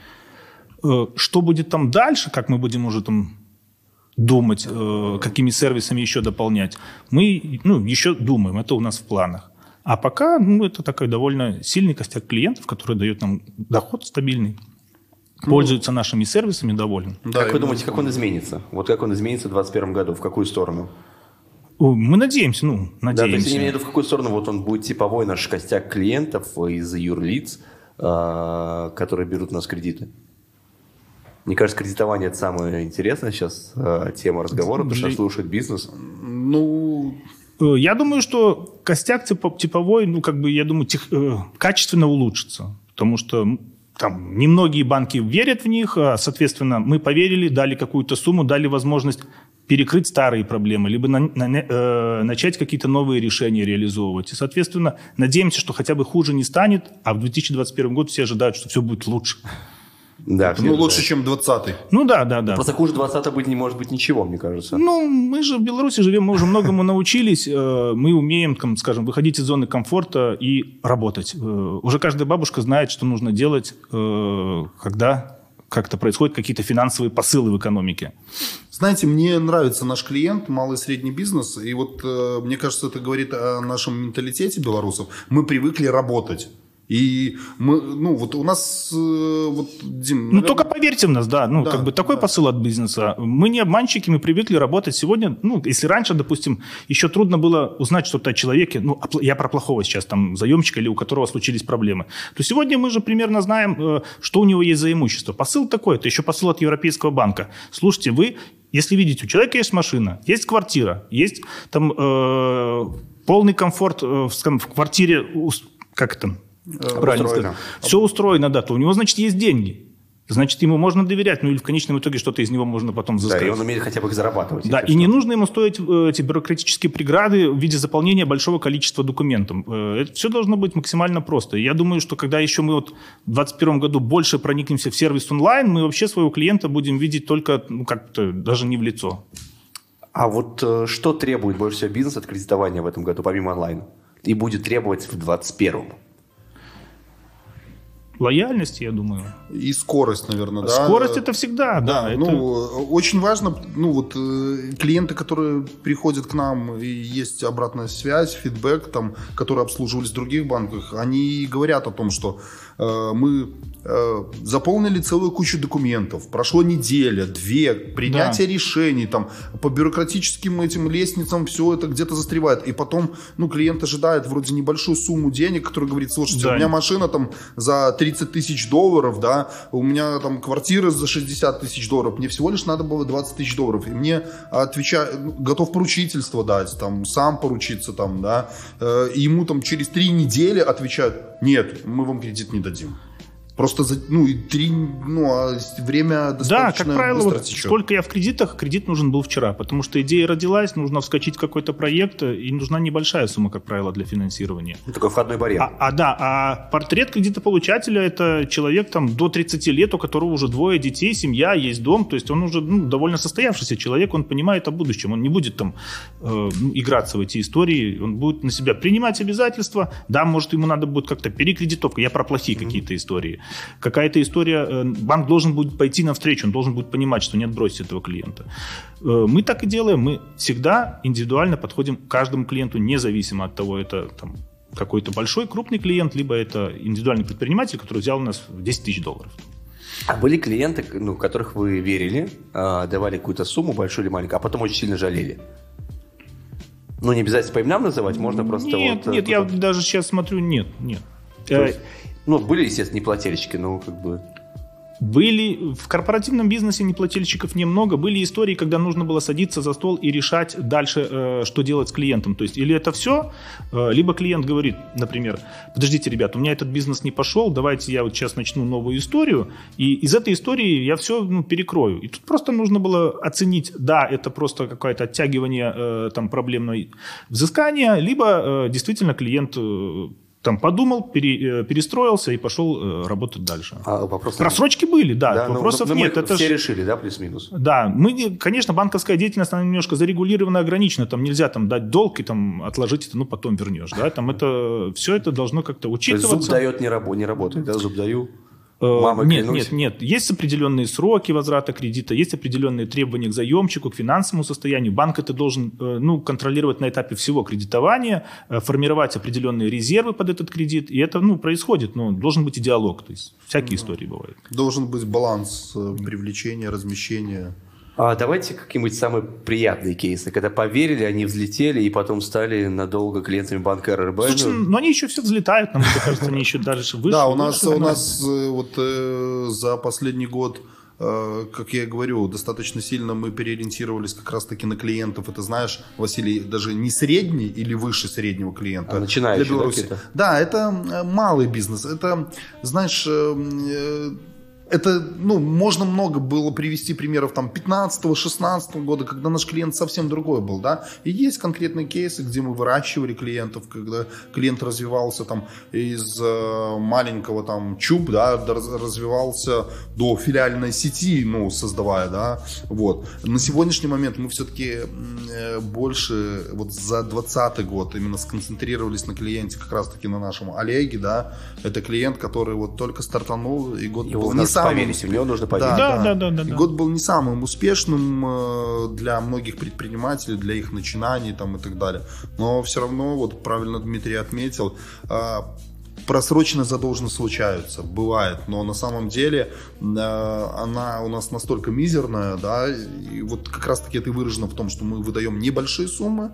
Э, Что будет там дальше, как мы будем уже там думать, э, какими сервисами еще дополнять, мы ну, еще думаем, это у нас в планах. А пока ну, это такой довольно сильный костяк клиентов, который дает нам доход стабильный, пользуются нашими сервисами, доволен.
Да,
как вы думаете, как он изменится? Вот как он изменится в 2021 году? В какую сторону?
Мы надеемся, ну,
Да, то есть
надеемся.
я имею в виду, в какую сторону вот он будет типовой наш костяк клиентов из юрлиц, а, которые берут у нас кредиты. Мне кажется, кредитование это самая интересная сейчас а, тема разговора, потому что слушает бизнес.
Ну,
Э, Я думаю, что костяк типо- типовой, ну, как бы, я думаю, тех- э, качественно улучшится. Потому что там немногие банки верят в них, а, соответственно, мы поверили, дали какую-то сумму, дали возможность перекрыть старые проблемы, либо на- на- э, начать какие-то новые решения реализовывать. И, соответственно, надеемся, что хотя бы хуже не станет, а в 2021 году все ожидают, что все будет лучше.
Да,
Ну, лучше, чем 20-й.
Ну да, да, да.
Просто хуже 20 быть не может быть ничего, мне кажется.
Ну, мы же в Беларуси живем, мы уже многому научились, э, мы умеем, там, скажем, выходить из зоны комфорта и работать. Э, Уже каждая бабушка знает, что нужно делать, э, когда как-то происходят какие-то финансовые посылы в экономике.
Знаете, мне нравится наш клиент, малый и средний бизнес, и вот э, мне кажется, это говорит о нашем менталитете белорусов. Мы привыкли работать. И мы, ну, вот у нас, э, вот, Дим,
Ну,
наверное,
только поверьте в нас, да. Ну,
Да,
как бы такой
да.
посыл от бизнеса. Мы не обманщики, мы привыкли работать сегодня. Ну, если раньше, допустим, еще трудно было узнать что-то о человеке, ну, я про плохого сейчас, там, заемщика или у которого случились проблемы, то сегодня мы же примерно знаем, э, что у него есть за имущество. Посыл такой, это еще посыл от Европейского банка. Слушайте, вы, если видите, у человека есть машина, есть квартира, есть там э, полный комфорт э, в, в квартире, как это, правильно
устроено.
все устроено, да, то у него, значит, есть деньги. Значит, ему можно доверять, ну или в конечном итоге что-то из него можно потом
Да,
взыскать.
и он умеет хотя бы их зарабатывать.
Да, и не
что.
нужно ему стоить э, эти бюрократические преграды в виде заполнения большого количества документов. Э, Это все должно быть максимально просто. Я думаю, что когда еще мы вот в 2021 году больше проникнемся в сервис онлайн, мы вообще своего клиента будем видеть только ну, как-то даже не в лицо.
А вот э, что требует больше всего бизнес от кредитования в этом году, помимо онлайн? И будет требовать в 2021?
Лояльность, я думаю.
и скорость, наверное, да.
Скорость это всегда, да.
Да,
это-
ну, очень важно, ну, вот, э, клиенты, которые приходят к нам, и есть обратная связь, фидбэк, там, которые обслуживались в других банках, они говорят о том, что мы э, заполнили целую кучу документов, прошло неделя, две, принятие решений, там, по бюрократическим этим лестницам все это где-то застревает, и потом, ну, клиент ожидает вроде небольшую сумму денег, который говорит, слушайте,
Да.
у меня машина там за 30 тысяч долларов, да, у меня там квартира за 60 тысяч долларов, мне всего лишь надо было 20 тысяч долларов, и мне отвечаю, ну, готов поручительство дать, там, сам поручиться, там, да, э, и ему там через три недели отвечают, нет, мы вам кредит не дадим. de Просто, за, ну, и три, ну, а время
Да,
достаточно
как правило, вот
течет.
сколько я в кредитах, кредит нужен был вчера, потому что идея родилась, нужно вскочить в какой-то проект, и нужна небольшая сумма, как правило, для финансирования.
Ну, такой входной барьер.
А, а, да, а портрет кредитополучателя это человек там до 30 лет, у которого уже двое детей, семья, есть дом, то есть он уже ну, довольно состоявшийся человек, он понимает о будущем, он не будет там э, ну, играться в эти истории, он будет на себя принимать обязательства, да, может ему надо будет как-то перекредитовка, я про плохие какие-то истории. Какая-то история, э, банк должен будет пойти навстречу, он должен будет понимать, что не отбросить этого клиента. Э, мы так и делаем, мы всегда индивидуально подходим к каждому клиенту, независимо от того, это там какой-то большой, крупный клиент, либо это индивидуальный предприниматель, который взял у нас 10 тысяч долларов.
А были клиенты, ну, которых вы верили, а, давали какую-то сумму, большую или маленькую, а потом очень сильно жалели? Ну, не обязательно по именам называть, можно просто
нет,
вот... э,
нет, я
тут-
даже сейчас смотрю, нет, нет.
то есть, ну, были, естественно, неплательщики, но как бы...
Были в корпоративном бизнесе неплательщиков немного. Были истории, когда нужно было садиться за стол и решать дальше, э, что делать с клиентом. То есть или это все, э, либо клиент говорит, например, подождите, ребят, у меня этот бизнес не пошел, давайте я вот сейчас начну новую историю, и из этой истории я все ну, перекрою. И тут просто нужно было оценить, да, это просто какое-то оттягивание э, там проблемной взыскания, либо действительно клиент там подумал, пере- э, перестроился и пошел э, работать дальше.
А, вопрос...
Просрочки были, да,
Да, ну,
вопросов
ну, мы
нет. Это
все
ж-
решили, да, плюс-минус?
да, мы, не- конечно, банковская деятельность, она немножко зарегулирована, ограничена. Там нельзя там дать долг и там отложить это, ну, потом вернешь. Да? Там это, все это должно как-то
То есть
учитываться.
зуб дает, не, рабо- не работает, да, зуб даю.
Э,
Мамой
нет,
клянусь.
нет, нет. Есть определенные сроки возврата кредита, есть определенные требования к заемщику, к финансовому состоянию. Банк это должен э, ну, контролировать на этапе всего кредитования, э, формировать определенные резервы под этот кредит. И это ну, происходит, но должен быть и диалог. То есть всякие истории бывают.
Должен быть баланс привлечения, размещения.
А давайте какие-нибудь самые приятные кейсы, когда поверили, они взлетели и потом стали надолго клиентами банка РРБ.
Слушайте,
Ну,
но они еще все взлетают, нам мне кажется, они еще дальше выше.
да, у нас, у нас э, вот э, за последний год, э, как я и говорю, достаточно сильно мы переориентировались как раз-таки на клиентов. Это, знаешь, Василий, даже не средний или выше среднего клиента.
А начинающие,
для
да,
Беларуси.
какие-то?
Да, это малый бизнес. Это, знаешь, это, ну, можно много было привести примеров там 15-16 года, когда наш клиент совсем другой был, да. И есть конкретные кейсы, где мы выращивали клиентов, когда клиент развивался там из э, маленького там чуб, да, развивался до филиальной сети, ну, создавая, да, вот. На сегодняшний момент мы все-таки э, больше вот за 20 год именно сконцентрировались на клиенте, как раз-таки на нашем Олеге, да. Это клиент, который вот только стартанул, и год
Его
был не самым...
поверить, в него нужно поверить.
Да, да, да, да,
И
да.
год был не самым успешным э, для многих предпринимателей, для их начинаний там и так далее. Но все равно, вот правильно Дмитрий отметил, э, просроченные задолженности случаются, бывает, но на самом деле э, она у нас настолько мизерная, да, и вот как раз таки это и выражено в том, что мы выдаем небольшие суммы,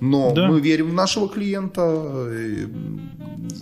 но
Да.
мы верим в нашего клиента э,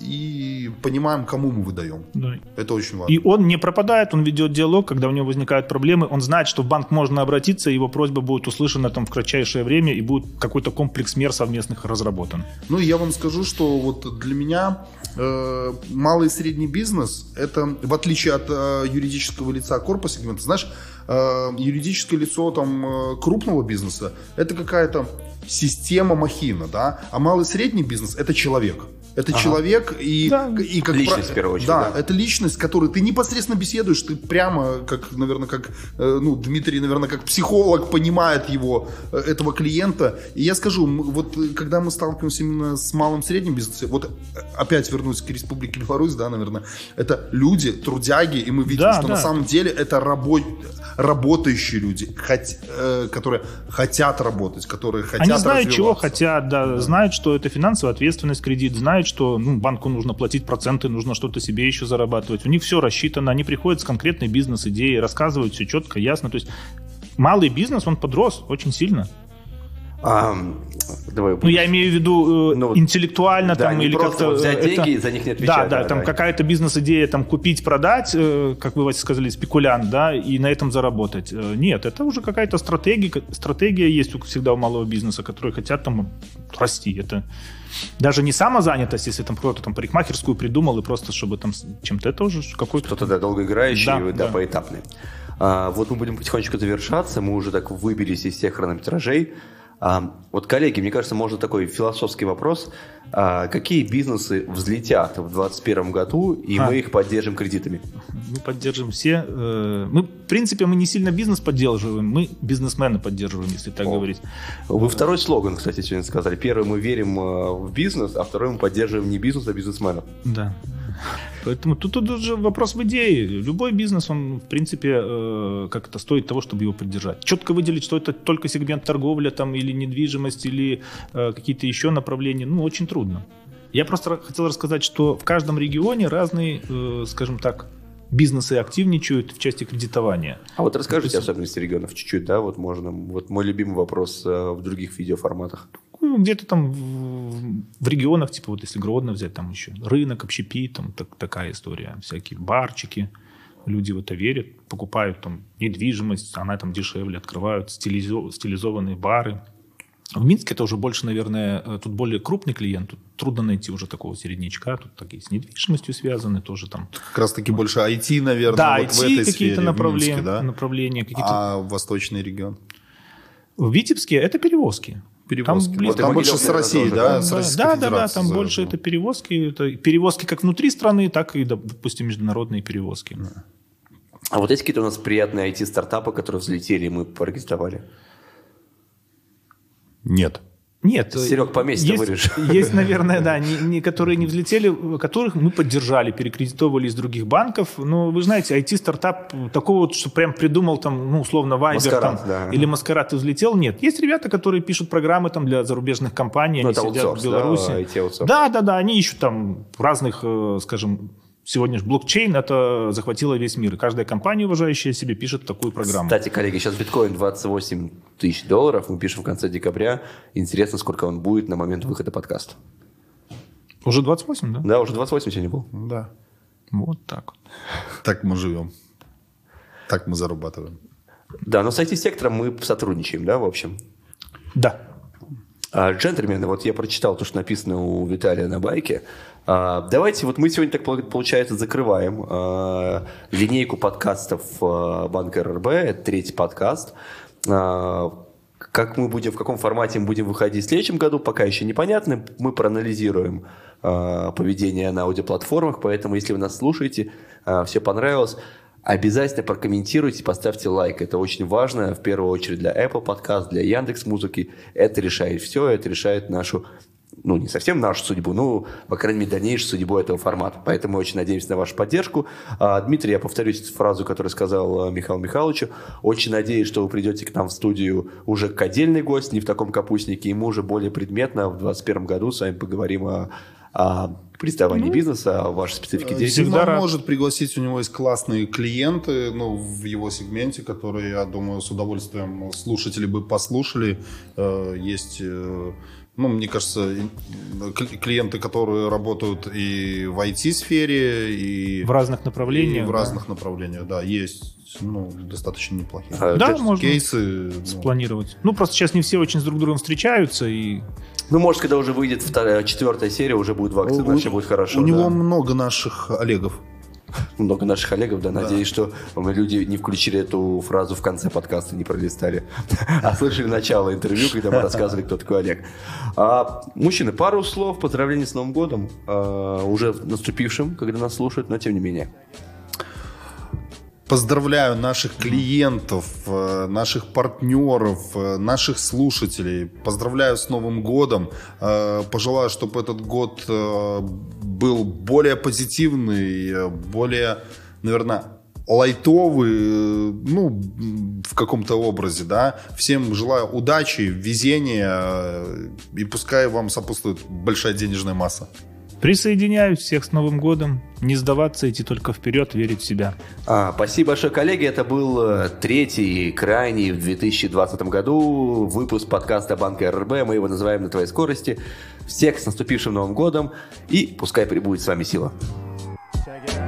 и понимаем, кому мы выдаем.
Да.
Это очень важно.
И он не пропадает, он ведет диалог, когда у него возникают проблемы, он знает, что в банк можно обратиться, его просьба будет услышана там в кратчайшее время и будет какой-то комплекс мер совместных разработан.
Ну, я вам скажу, что вот для меня э, малый и средний бизнес, это в отличие от э, юридического лица корпус сегмента, знаешь, э, юридическое лицо там э, крупного бизнеса, это какая-то система махина, да, а малый и средний бизнес это человек. Это человек и,
Да.
и как
Личность,
пра-
в первую очередь,
Да,
да.
это личность, с которой ты непосредственно беседуешь, ты прямо, как, наверное, как, э, ну, Дмитрий, наверное, как психолог понимает его, э, этого клиента. И я скажу, вот э, когда мы сталкиваемся именно с малым средним бизнесом, вот опять вернусь к Республике Беларусь, да, наверное, это люди, трудяги, и мы видим,
Да,
что
да.
на самом деле это рабо- работающие люди, хот- которые хотят работать, которые хотят
Они знают, чего хотят, да, знают, что это финансовая ответственность, кредит, знают, что ну, банку нужно платить проценты, нужно что-то себе еще зарабатывать. У них все рассчитано, они приходят с конкретной бизнес-идеей, рассказывают все четко, ясно. То есть малый бизнес, он подрос очень сильно.
А, давай.
Ну, я имею в виду э,
Ну,
интеллектуально
да,
там или как-то...
вот взять
э,
деньги и за них не отвечать,
Да, да,
да,
там
да.
какая-то бизнес-идея, там купить, продать, э, как вы сказали, спекулянт, да, и на этом заработать. Э, Нет, это уже какая-то стратегия, стратегия есть у- всегда у малого бизнеса, которые хотят там расти. Это даже не самозанятость, если там кто-то там парикмахерскую придумал и просто чтобы там чем-то, это уже какой-то...
Кто-то, да, долгоиграющий,
Да,
да,
да.
поэтапный. А, вот мы будем потихонечку завершаться, мы уже так выбились из всех хронометражей. А, вот, коллеги, мне кажется, можно такой философский вопрос. А, какие бизнесы взлетят в 2021 году, и
А.
мы их поддержим кредитами?
Мы поддерживаем все. э, Мы, в принципе, мы не сильно бизнес поддерживаем, мы бизнесмена поддерживаем, если так
О.
говорить.
Вы второй слоган, кстати, сегодня сказали. Первый мы верим э, в бизнес, а второй мы поддерживаем не бизнес, а бизнесменов.
Да. Поэтому тут, тут уже вопрос в идее. Любой бизнес, он, в принципе, э, как это стоит того, чтобы его поддержать. Четко выделить, что это только сегмент торговля там, или недвижимость, или э, какие-то еще направления, ну, очень трудно. Я просто хотел рассказать, что в каждом регионе разные, э, скажем так, бизнесы активничают в части кредитования.
А вот расскажите особенности регионов чуть-чуть, да, вот можно. Вот мой любимый вопрос э, в других видеоформатах.
Ну, где-то там в, в регионах, типа вот если Гродно взять, там еще рынок, общепит, там так- такая история, всякие барчики, люди в это верят, покупают там недвижимость, она там дешевле, открывают стилизо- стилизованные бары. В Минске это уже больше, наверное, э, тут более крупный клиент, тут трудно найти уже такого середнячка, тут такие с недвижимостью связаны тоже там.
Как раз таки больше IT, наверное,
да,
вот в
IT
этой
какие-то
сфере, в
направления,
Минске, да?
направления какие-то.
А восточный регион?
В Витебске это перевозки.
Перевозки.
Там
Вот там
Вот
больше с России,
наверное,
да?
Да,
с
да,
Российской
да, да, там больше это перевозки, это перевозки как внутри страны, так и, допустим, международные перевозки.
А вот есть какие-то у нас приятные IT-стартапы, которые взлетели, и мы порегистрировали?
Нет.
Нет,
Серег, по месяцу
есть,
вырежь.
есть, наверное, да, не, не- которые не взлетели, которых мы поддержали, перекредитовывали из других банков. Но вы знаете, IT-стартап такого, вот, что прям придумал там, ну, условно, Viber
Маскарад,
там,
да.
или Маскарад и взлетел, нет. Есть ребята, которые пишут программы там для зарубежных компаний,
Ну,
они
это
сидят
аутсорс,
в Беларуси.
Да,
да, да, они ищут там разных, э, скажем, сегодня же блокчейн это захватило весь мир. И каждая компания, уважающая себе, пишет такую программу.
Кстати, коллеги, сейчас биткоин 28 тысяч долларов. Мы пишем в конце декабря. Интересно, сколько он будет на момент выхода подкаста.
Уже 28, да?
Да, уже 28 сегодня был.
Да.
Вот так. вот.
Так мы живем. Так мы зарабатываем.
Да, но с IT-сектором мы сотрудничаем, да, в общем.
Да.
А, Джентльмены, вот я прочитал то, что написано у Виталия на байке. А, Давайте, вот мы сегодня, так пол- получается, закрываем а, линейку подкастов а, Банка РРБ. Это третий подкаст. Как мы будем, в каком формате мы будем выходить в следующем году, пока еще непонятно. Мы проанализируем поведение на аудиоплатформах, поэтому если вы нас слушаете, все понравилось, Обязательно прокомментируйте, поставьте лайк. Это очень важно, в первую очередь для Apple Podcast, для Яндекс Музыки. Это решает все, это решает нашу, ну, не совсем нашу судьбу, ну, по крайней мере, дальнейшую судьбу этого формата. Поэтому очень надеемся на вашу поддержку. А, Дмитрий, я повторюсь фразу, которую сказал а, Михаилу Михайловичу. Очень надеюсь, что вы придете к нам в студию уже как отдельный гость, не в таком капустнике, и мы уже более предметно в 2021 году с вами поговорим о, о представлении бизнеса, о вашей специфике деятельности.
Всегда рад.
может пригласить, у него есть классные клиенты, ну, в его сегменте, которые, я думаю, с удовольствием слушатели бы послушали. Э, Есть, э, ну, мне кажется, и- кли- клиенты, которые работают и в IT-сфере, и
В разных
и
направлениях.
в
да.
разных направлениях, да, есть, ну, достаточно неплохие.
А,
Да, можно
Кейсы, ну,
спланировать. Ну, просто сейчас не все очень с друг другом встречаются, и
Ну, может, когда уже выйдет вторая, четвертая серия, уже будет вакцина,
у,
все будет хорошо.
у
да.
него много наших Олегов.
Много наших коллегов, да, надеюсь, что мы люди не включили эту фразу в конце подкаста, не пролистали, а слышали начало интервью, когда мы рассказывали, кто такой Олег. А, мужчины, пару слов поздравлений с Новым годом, а, уже наступившим, когда нас слушают, но тем не менее.
Поздравляю наших клиентов, э, наших партнеров, э, наших слушателей. Поздравляю с Новым годом. Э, Пожелаю, чтобы этот год был более позитивный, более, наверное, лайтовый, ну, в каком-то образе, да. Всем желаю удачи, везения, и пускай вам сопутствует большая денежная масса.
Присоединяюсь всех с Новым годом. Не сдаваться, идти только вперед, верить в себя.
А, спасибо большое, коллеги. Это был э, третий, крайний в 2020 году выпуск подкаста Банка РРБ. Мы его называем «На твоей скорости». Всех с наступившим Новым годом. И пускай прибудет с вами сила.
Check it out.